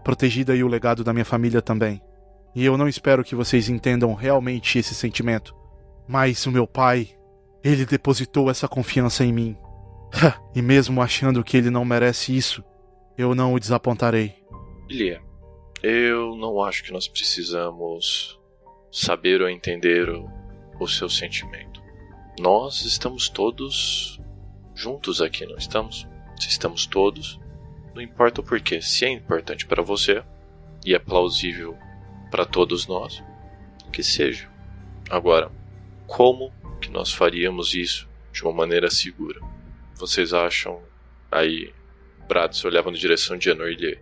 protegida e o legado da minha família também. E eu não espero que vocês entendam realmente esse sentimento. Mas o meu pai, ele depositou essa confiança em mim. e mesmo achando que ele não merece isso, eu não o desapontarei. Lia, eu não acho que nós precisamos saber ou entender o, o seu sentimento. Nós estamos todos juntos aqui, não estamos? Estamos todos, não importa o porquê. Se é importante para você e é plausível para todos nós, que seja. Agora, como que nós faríamos isso de uma maneira segura? Vocês acham aí Bratz olhava na direção de Anor e Lê,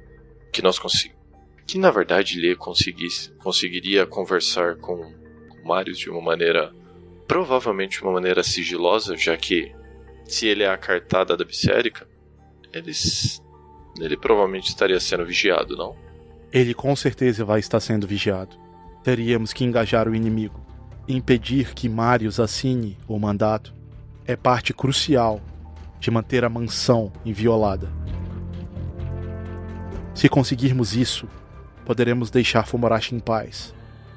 que nós conseguimos. Que na verdade Lê conseguisse, conseguiria conversar com, com Marius de uma maneira. Provavelmente de uma maneira sigilosa, já que se ele é a cartada da Bissérica, eles, ele provavelmente estaria sendo vigiado, não? Ele com certeza vai estar sendo vigiado. Teríamos que engajar o inimigo. Impedir que Marius assine o mandato é parte crucial de manter a mansão inviolada. Se conseguirmos isso, poderemos deixar Fumorashi em paz.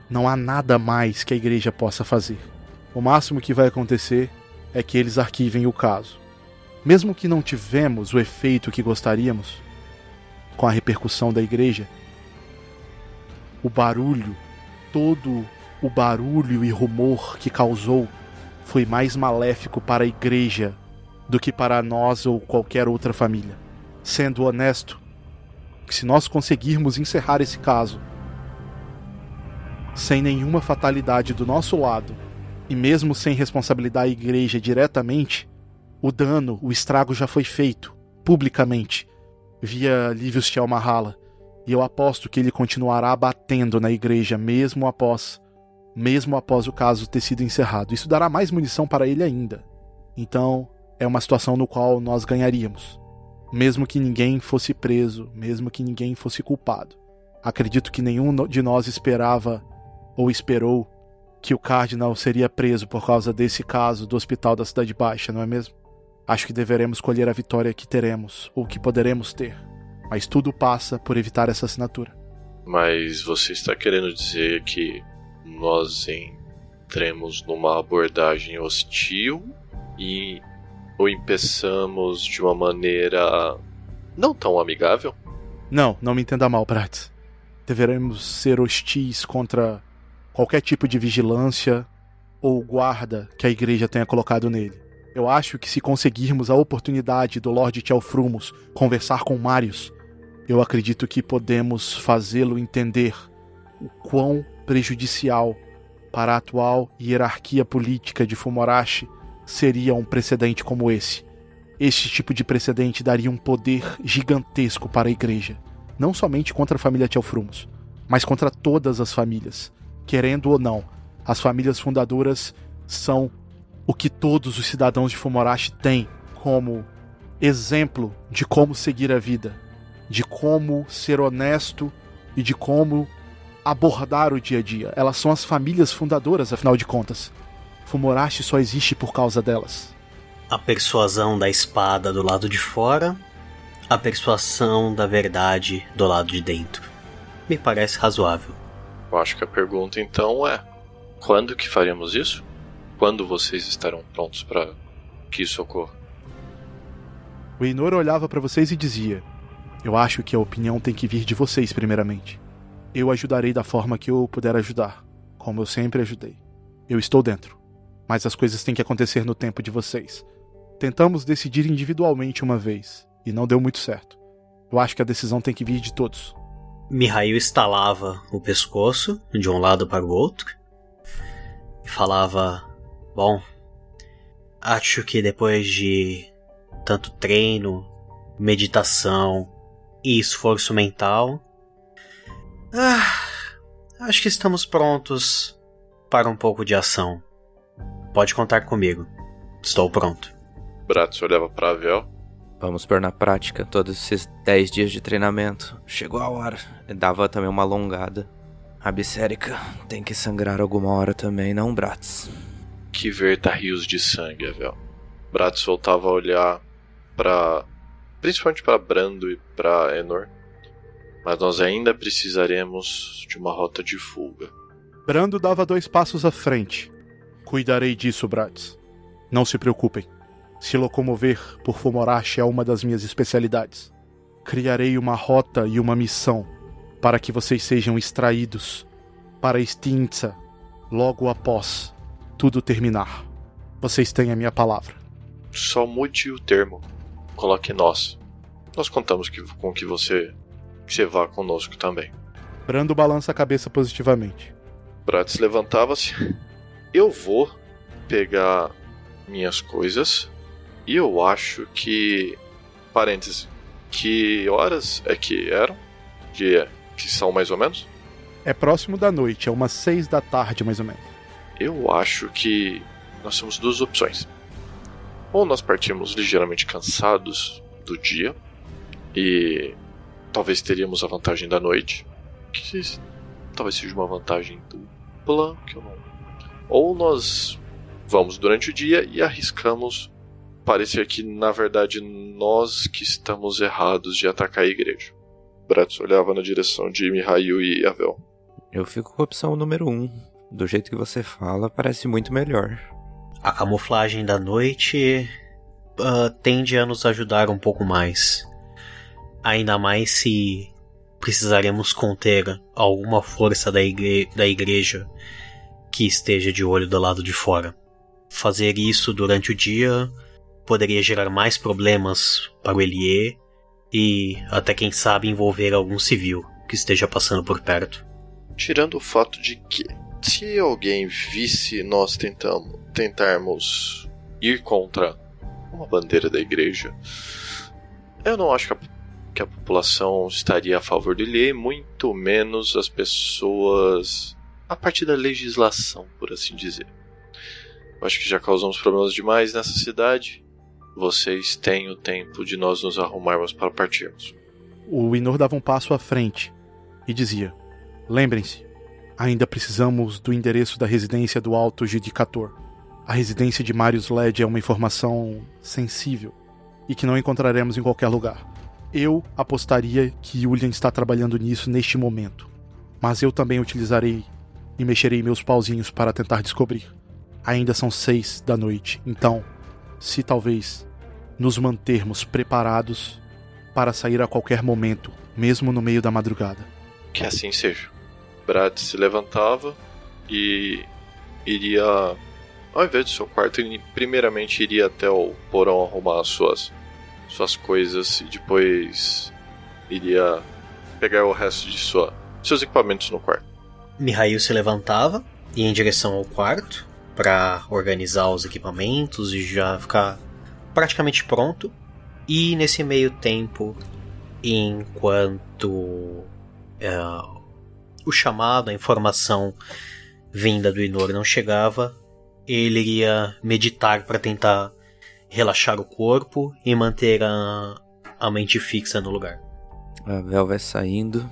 Não há nada mais que a igreja possa fazer. O máximo que vai acontecer é que eles arquivem o caso. Mesmo que não tivemos o efeito que gostaríamos, com a repercussão da igreja, o barulho, todo o barulho e rumor que causou foi mais maléfico para a igreja do que para nós ou qualquer outra família. Sendo honesto, se nós conseguirmos encerrar esse caso sem nenhuma fatalidade do nosso lado, e mesmo sem responsabilizar a igreja diretamente, o dano, o estrago já foi feito, publicamente, via Livius Mahala, e eu aposto que ele continuará batendo na igreja mesmo após mesmo após o caso ter sido encerrado. Isso dará mais munição para ele ainda. Então, é uma situação no qual nós ganharíamos mesmo que ninguém fosse preso, mesmo que ninguém fosse culpado. Acredito que nenhum de nós esperava ou esperou que o Cardinal seria preso por causa desse caso do Hospital da Cidade Baixa, não é mesmo? Acho que deveremos colher a vitória que teremos, ou que poderemos ter. Mas tudo passa por evitar essa assinatura. Mas você está querendo dizer que nós entremos numa abordagem hostil e ou impeçamos de uma maneira não tão amigável. Não, não me entenda mal, Prats. Deveremos ser hostis contra qualquer tipo de vigilância ou guarda que a igreja tenha colocado nele. Eu acho que se conseguirmos a oportunidade do Lord Telfrumos conversar com Marius, eu acredito que podemos fazê-lo entender o quão prejudicial para a atual hierarquia política de Fumorashi seria um precedente como esse. Este tipo de precedente daria um poder gigantesco para a igreja, não somente contra a família Telfrumos, mas contra todas as famílias. Querendo ou não, as famílias fundadoras são o que todos os cidadãos de Fumorashi têm como exemplo de como seguir a vida, de como ser honesto e de como abordar o dia a dia. Elas são as famílias fundadoras, afinal de contas. Fumorashi só existe por causa delas. A persuasão da espada do lado de fora, a persuasão da verdade do lado de dentro. Me parece razoável. Eu acho que a pergunta então é: quando que faremos isso? Quando vocês estarão prontos para que isso ocorra? O Inor olhava para vocês e dizia: Eu acho que a opinião tem que vir de vocês, primeiramente. Eu ajudarei da forma que eu puder ajudar, como eu sempre ajudei. Eu estou dentro, mas as coisas têm que acontecer no tempo de vocês. Tentamos decidir individualmente uma vez, e não deu muito certo. Eu acho que a decisão tem que vir de todos. Mihail estalava o pescoço de um lado para o outro e falava: Bom, acho que depois de tanto treino, meditação e esforço mental, ah, acho que estamos prontos para um pouco de ação. Pode contar comigo. Estou pronto. Bratz olhava para Avel. Vamos pôr na prática todos esses 10 dias de treinamento. Chegou a hora. Dava também uma alongada. A Bissérica tem que sangrar alguma hora também, não, Bratz? Que verta rios de sangue, Avel. Bratz voltava a olhar para principalmente para Brando e para Enor. Mas nós ainda precisaremos de uma rota de fuga. Brando dava dois passos à frente. Cuidarei disso, Bratz. Não se preocupem. Se locomover por Fumorashi é uma das minhas especialidades. Criarei uma rota e uma missão para que vocês sejam extraídos para Stinza logo após tudo terminar. Vocês têm a minha palavra. Só mude o termo. Coloque nós. Nós contamos que, com que você, que você vá conosco também. Brando balança a cabeça positivamente. Bratz levantava-se. Eu vou pegar minhas coisas e eu acho que. Parênteses. Que horas é que eram? Que, que são mais ou menos? É próximo da noite, é umas seis da tarde mais ou menos. Eu acho que nós temos duas opções. Ou nós partimos ligeiramente cansados do dia e talvez teríamos a vantagem da noite, que talvez seja uma vantagem dupla, que eu não. Ou nós vamos durante o dia e arriscamos parecer que, na verdade, nós que estamos errados de atacar a igreja. Bratz olhava na direção de Mihail e Avel. Eu fico com a opção número um. Do jeito que você fala, parece muito melhor. A camuflagem da noite uh, tende a nos ajudar um pouco mais. Ainda mais se precisaremos conter alguma força da, igre da igreja que esteja de olho do lado de fora. Fazer isso durante o dia poderia gerar mais problemas para o Elie e até quem sabe envolver algum civil que esteja passando por perto. Tirando o fato de que se alguém visse nós tentamos, tentarmos ir contra uma bandeira da igreja, eu não acho que a, que a população estaria a favor do Elie, muito menos as pessoas a partir da legislação, por assim dizer. Eu acho que já causamos problemas demais nessa cidade vocês têm o tempo de nós nos arrumarmos para partirmos. O Inor dava um passo à frente e dizia: Lembrem-se, ainda precisamos do endereço da residência do Alto Judicator. A residência de Marius Led é uma informação sensível e que não encontraremos em qualquer lugar. Eu apostaria que Julian está trabalhando nisso neste momento, mas eu também utilizarei e mexerei meus pauzinhos para tentar descobrir. Ainda são seis da noite, então, se talvez nos mantermos preparados para sair a qualquer momento, mesmo no meio da madrugada. Que assim seja. Brad se levantava e iria, ao invés do seu quarto, primeiramente iria até o porão arrumar suas, suas coisas e depois iria pegar o resto de sua, seus equipamentos no quarto. Mihail se levantava e em direção ao quarto para organizar os equipamentos e já ficar praticamente pronto. E nesse meio tempo, enquanto é, o chamado, a informação vinda do Inor não chegava, ele iria meditar para tentar relaxar o corpo e manter a, a mente fixa no lugar. A Vel vai saindo,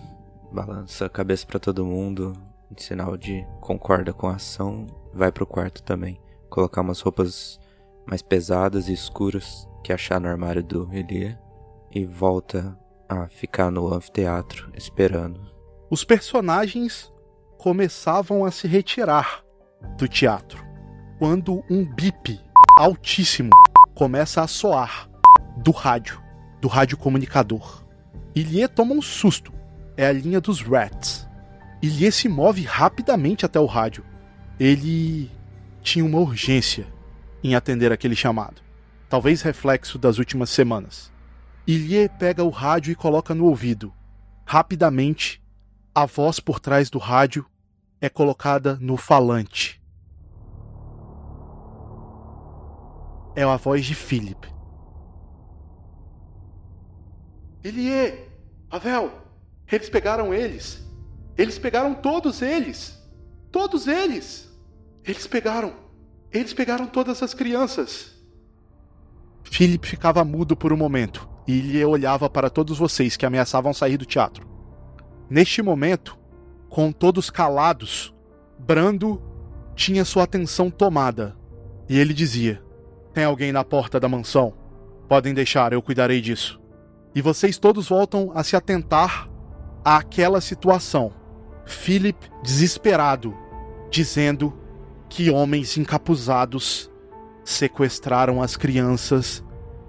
balança a cabeça para todo mundo, em sinal de concorda com a ação, vai pro quarto também, colocar umas roupas mais pesadas e escuras que achar no armário do Elie e volta a ficar no anfiteatro esperando. Os personagens começavam a se retirar do teatro quando um bip altíssimo começa a soar do rádio, do rádio comunicador. Ilie toma um susto. É a linha dos Rats. Ilie se move rapidamente até o rádio. Ele tinha uma urgência em atender aquele chamado. Talvez reflexo das últimas semanas. Ilie pega o rádio e coloca no ouvido. Rapidamente, a voz por trás do rádio é colocada no falante. É a voz de Philip. Elie! Avel! Eles pegaram eles! Eles pegaram todos eles! Todos eles! Eles pegaram! Eles pegaram todas as crianças! Philip ficava mudo por um momento e ele olhava para todos vocês que ameaçavam sair do teatro. Neste momento, com todos calados, Brando tinha sua atenção tomada e ele dizia: Tem alguém na porta da mansão? Podem deixar, eu cuidarei disso. E vocês todos voltam a se atentar àquela situação. Philip desesperado, dizendo que homens encapuzados sequestraram as crianças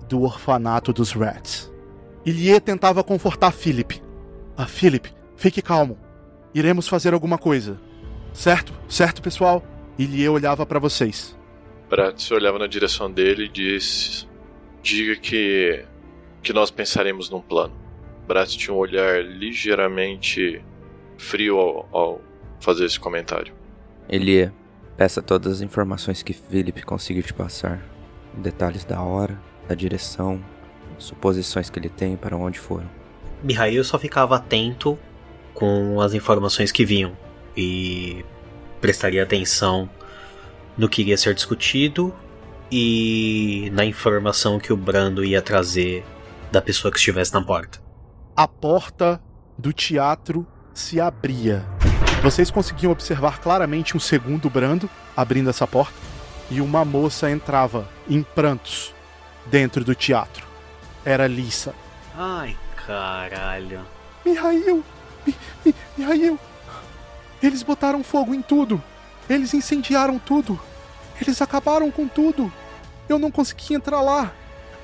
do orfanato dos Rats. Ilie tentava confortar Philip. Ah, Philip, fique calmo. Iremos fazer alguma coisa. Certo? Certo, pessoal? Ilie olhava para vocês. Bratz olhava na direção dele e disse: Diga que. que nós pensaremos num plano. Bratz tinha um olhar ligeiramente frio ao, ao fazer esse comentário. Elie, peça todas as informações que Philip conseguiu te passar. Detalhes da hora, da direção, suposições que ele tem para onde foram. Mihail só ficava atento com as informações que vinham e prestaria atenção no que iria ser discutido e na informação que o Brando ia trazer da pessoa que estivesse na porta. A porta do teatro se abria. Vocês conseguiam observar claramente um segundo Brando abrindo essa porta e uma moça entrava em prantos dentro do teatro. Era Lisa. Ai, caralho. Mihail! Mi, Mi, Mihail! Eles botaram fogo em tudo! Eles incendiaram tudo! Eles acabaram com tudo! Eu não consegui entrar lá!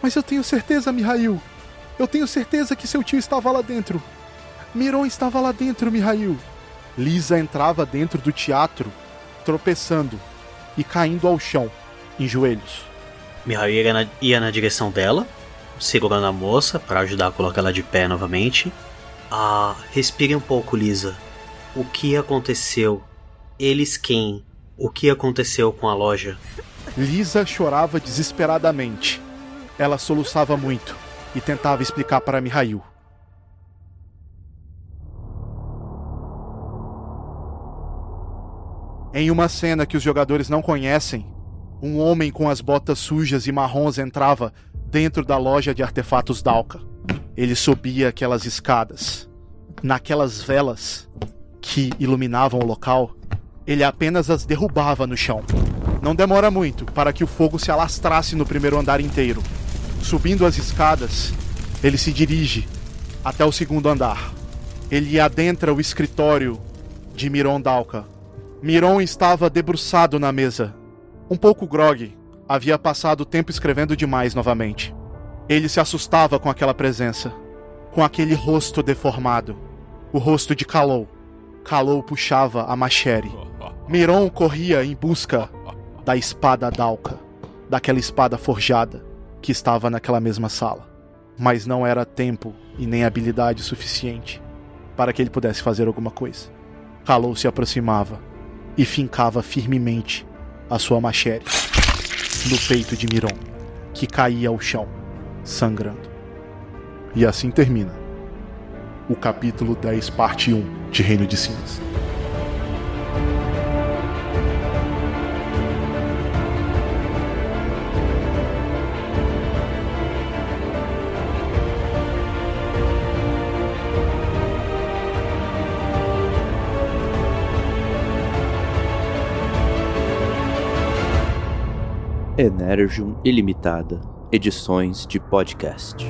Mas eu tenho certeza, Mihail! Eu tenho certeza que seu tio estava lá dentro! Miron estava lá dentro, Mihail! Lisa entrava dentro do teatro, tropeçando e caindo ao chão, em joelhos. Mihail ia na, ia na direção dela, segurando a moça para ajudar a colocar ela de pé novamente. Ah, respire um pouco, Lisa. O que aconteceu? Eles quem? O que aconteceu com a loja? Lisa chorava desesperadamente. Ela soluçava muito e tentava explicar para Mihail. Em uma cena que os jogadores não conhecem, um homem com as botas sujas e marrons entrava dentro da loja de artefatos Dalka. Ele subia aquelas escadas. Naquelas velas que iluminavam o local, ele apenas as derrubava no chão. Não demora muito para que o fogo se alastrasse no primeiro andar inteiro. Subindo as escadas, ele se dirige até o segundo andar. Ele adentra o escritório de Miron Dalka. Miron estava debruçado na mesa, um pouco grogue. Havia passado tempo escrevendo demais novamente. Ele se assustava com aquela presença. com aquele rosto deformado, o rosto de Kalou. Kalou puxava a machere. Miron corria em busca da espada Dalka, daquela espada forjada que estava naquela mesma sala. Mas não era tempo e nem habilidade suficiente para que ele pudesse fazer alguma coisa. Kalou se aproximava e fincava firmemente a sua machere no peito de Miron, que caía ao chão, sangrando. E assim termina o capítulo 10, parte 1 de Reino de Cinzas. Energium Ilimitada, edições de podcast.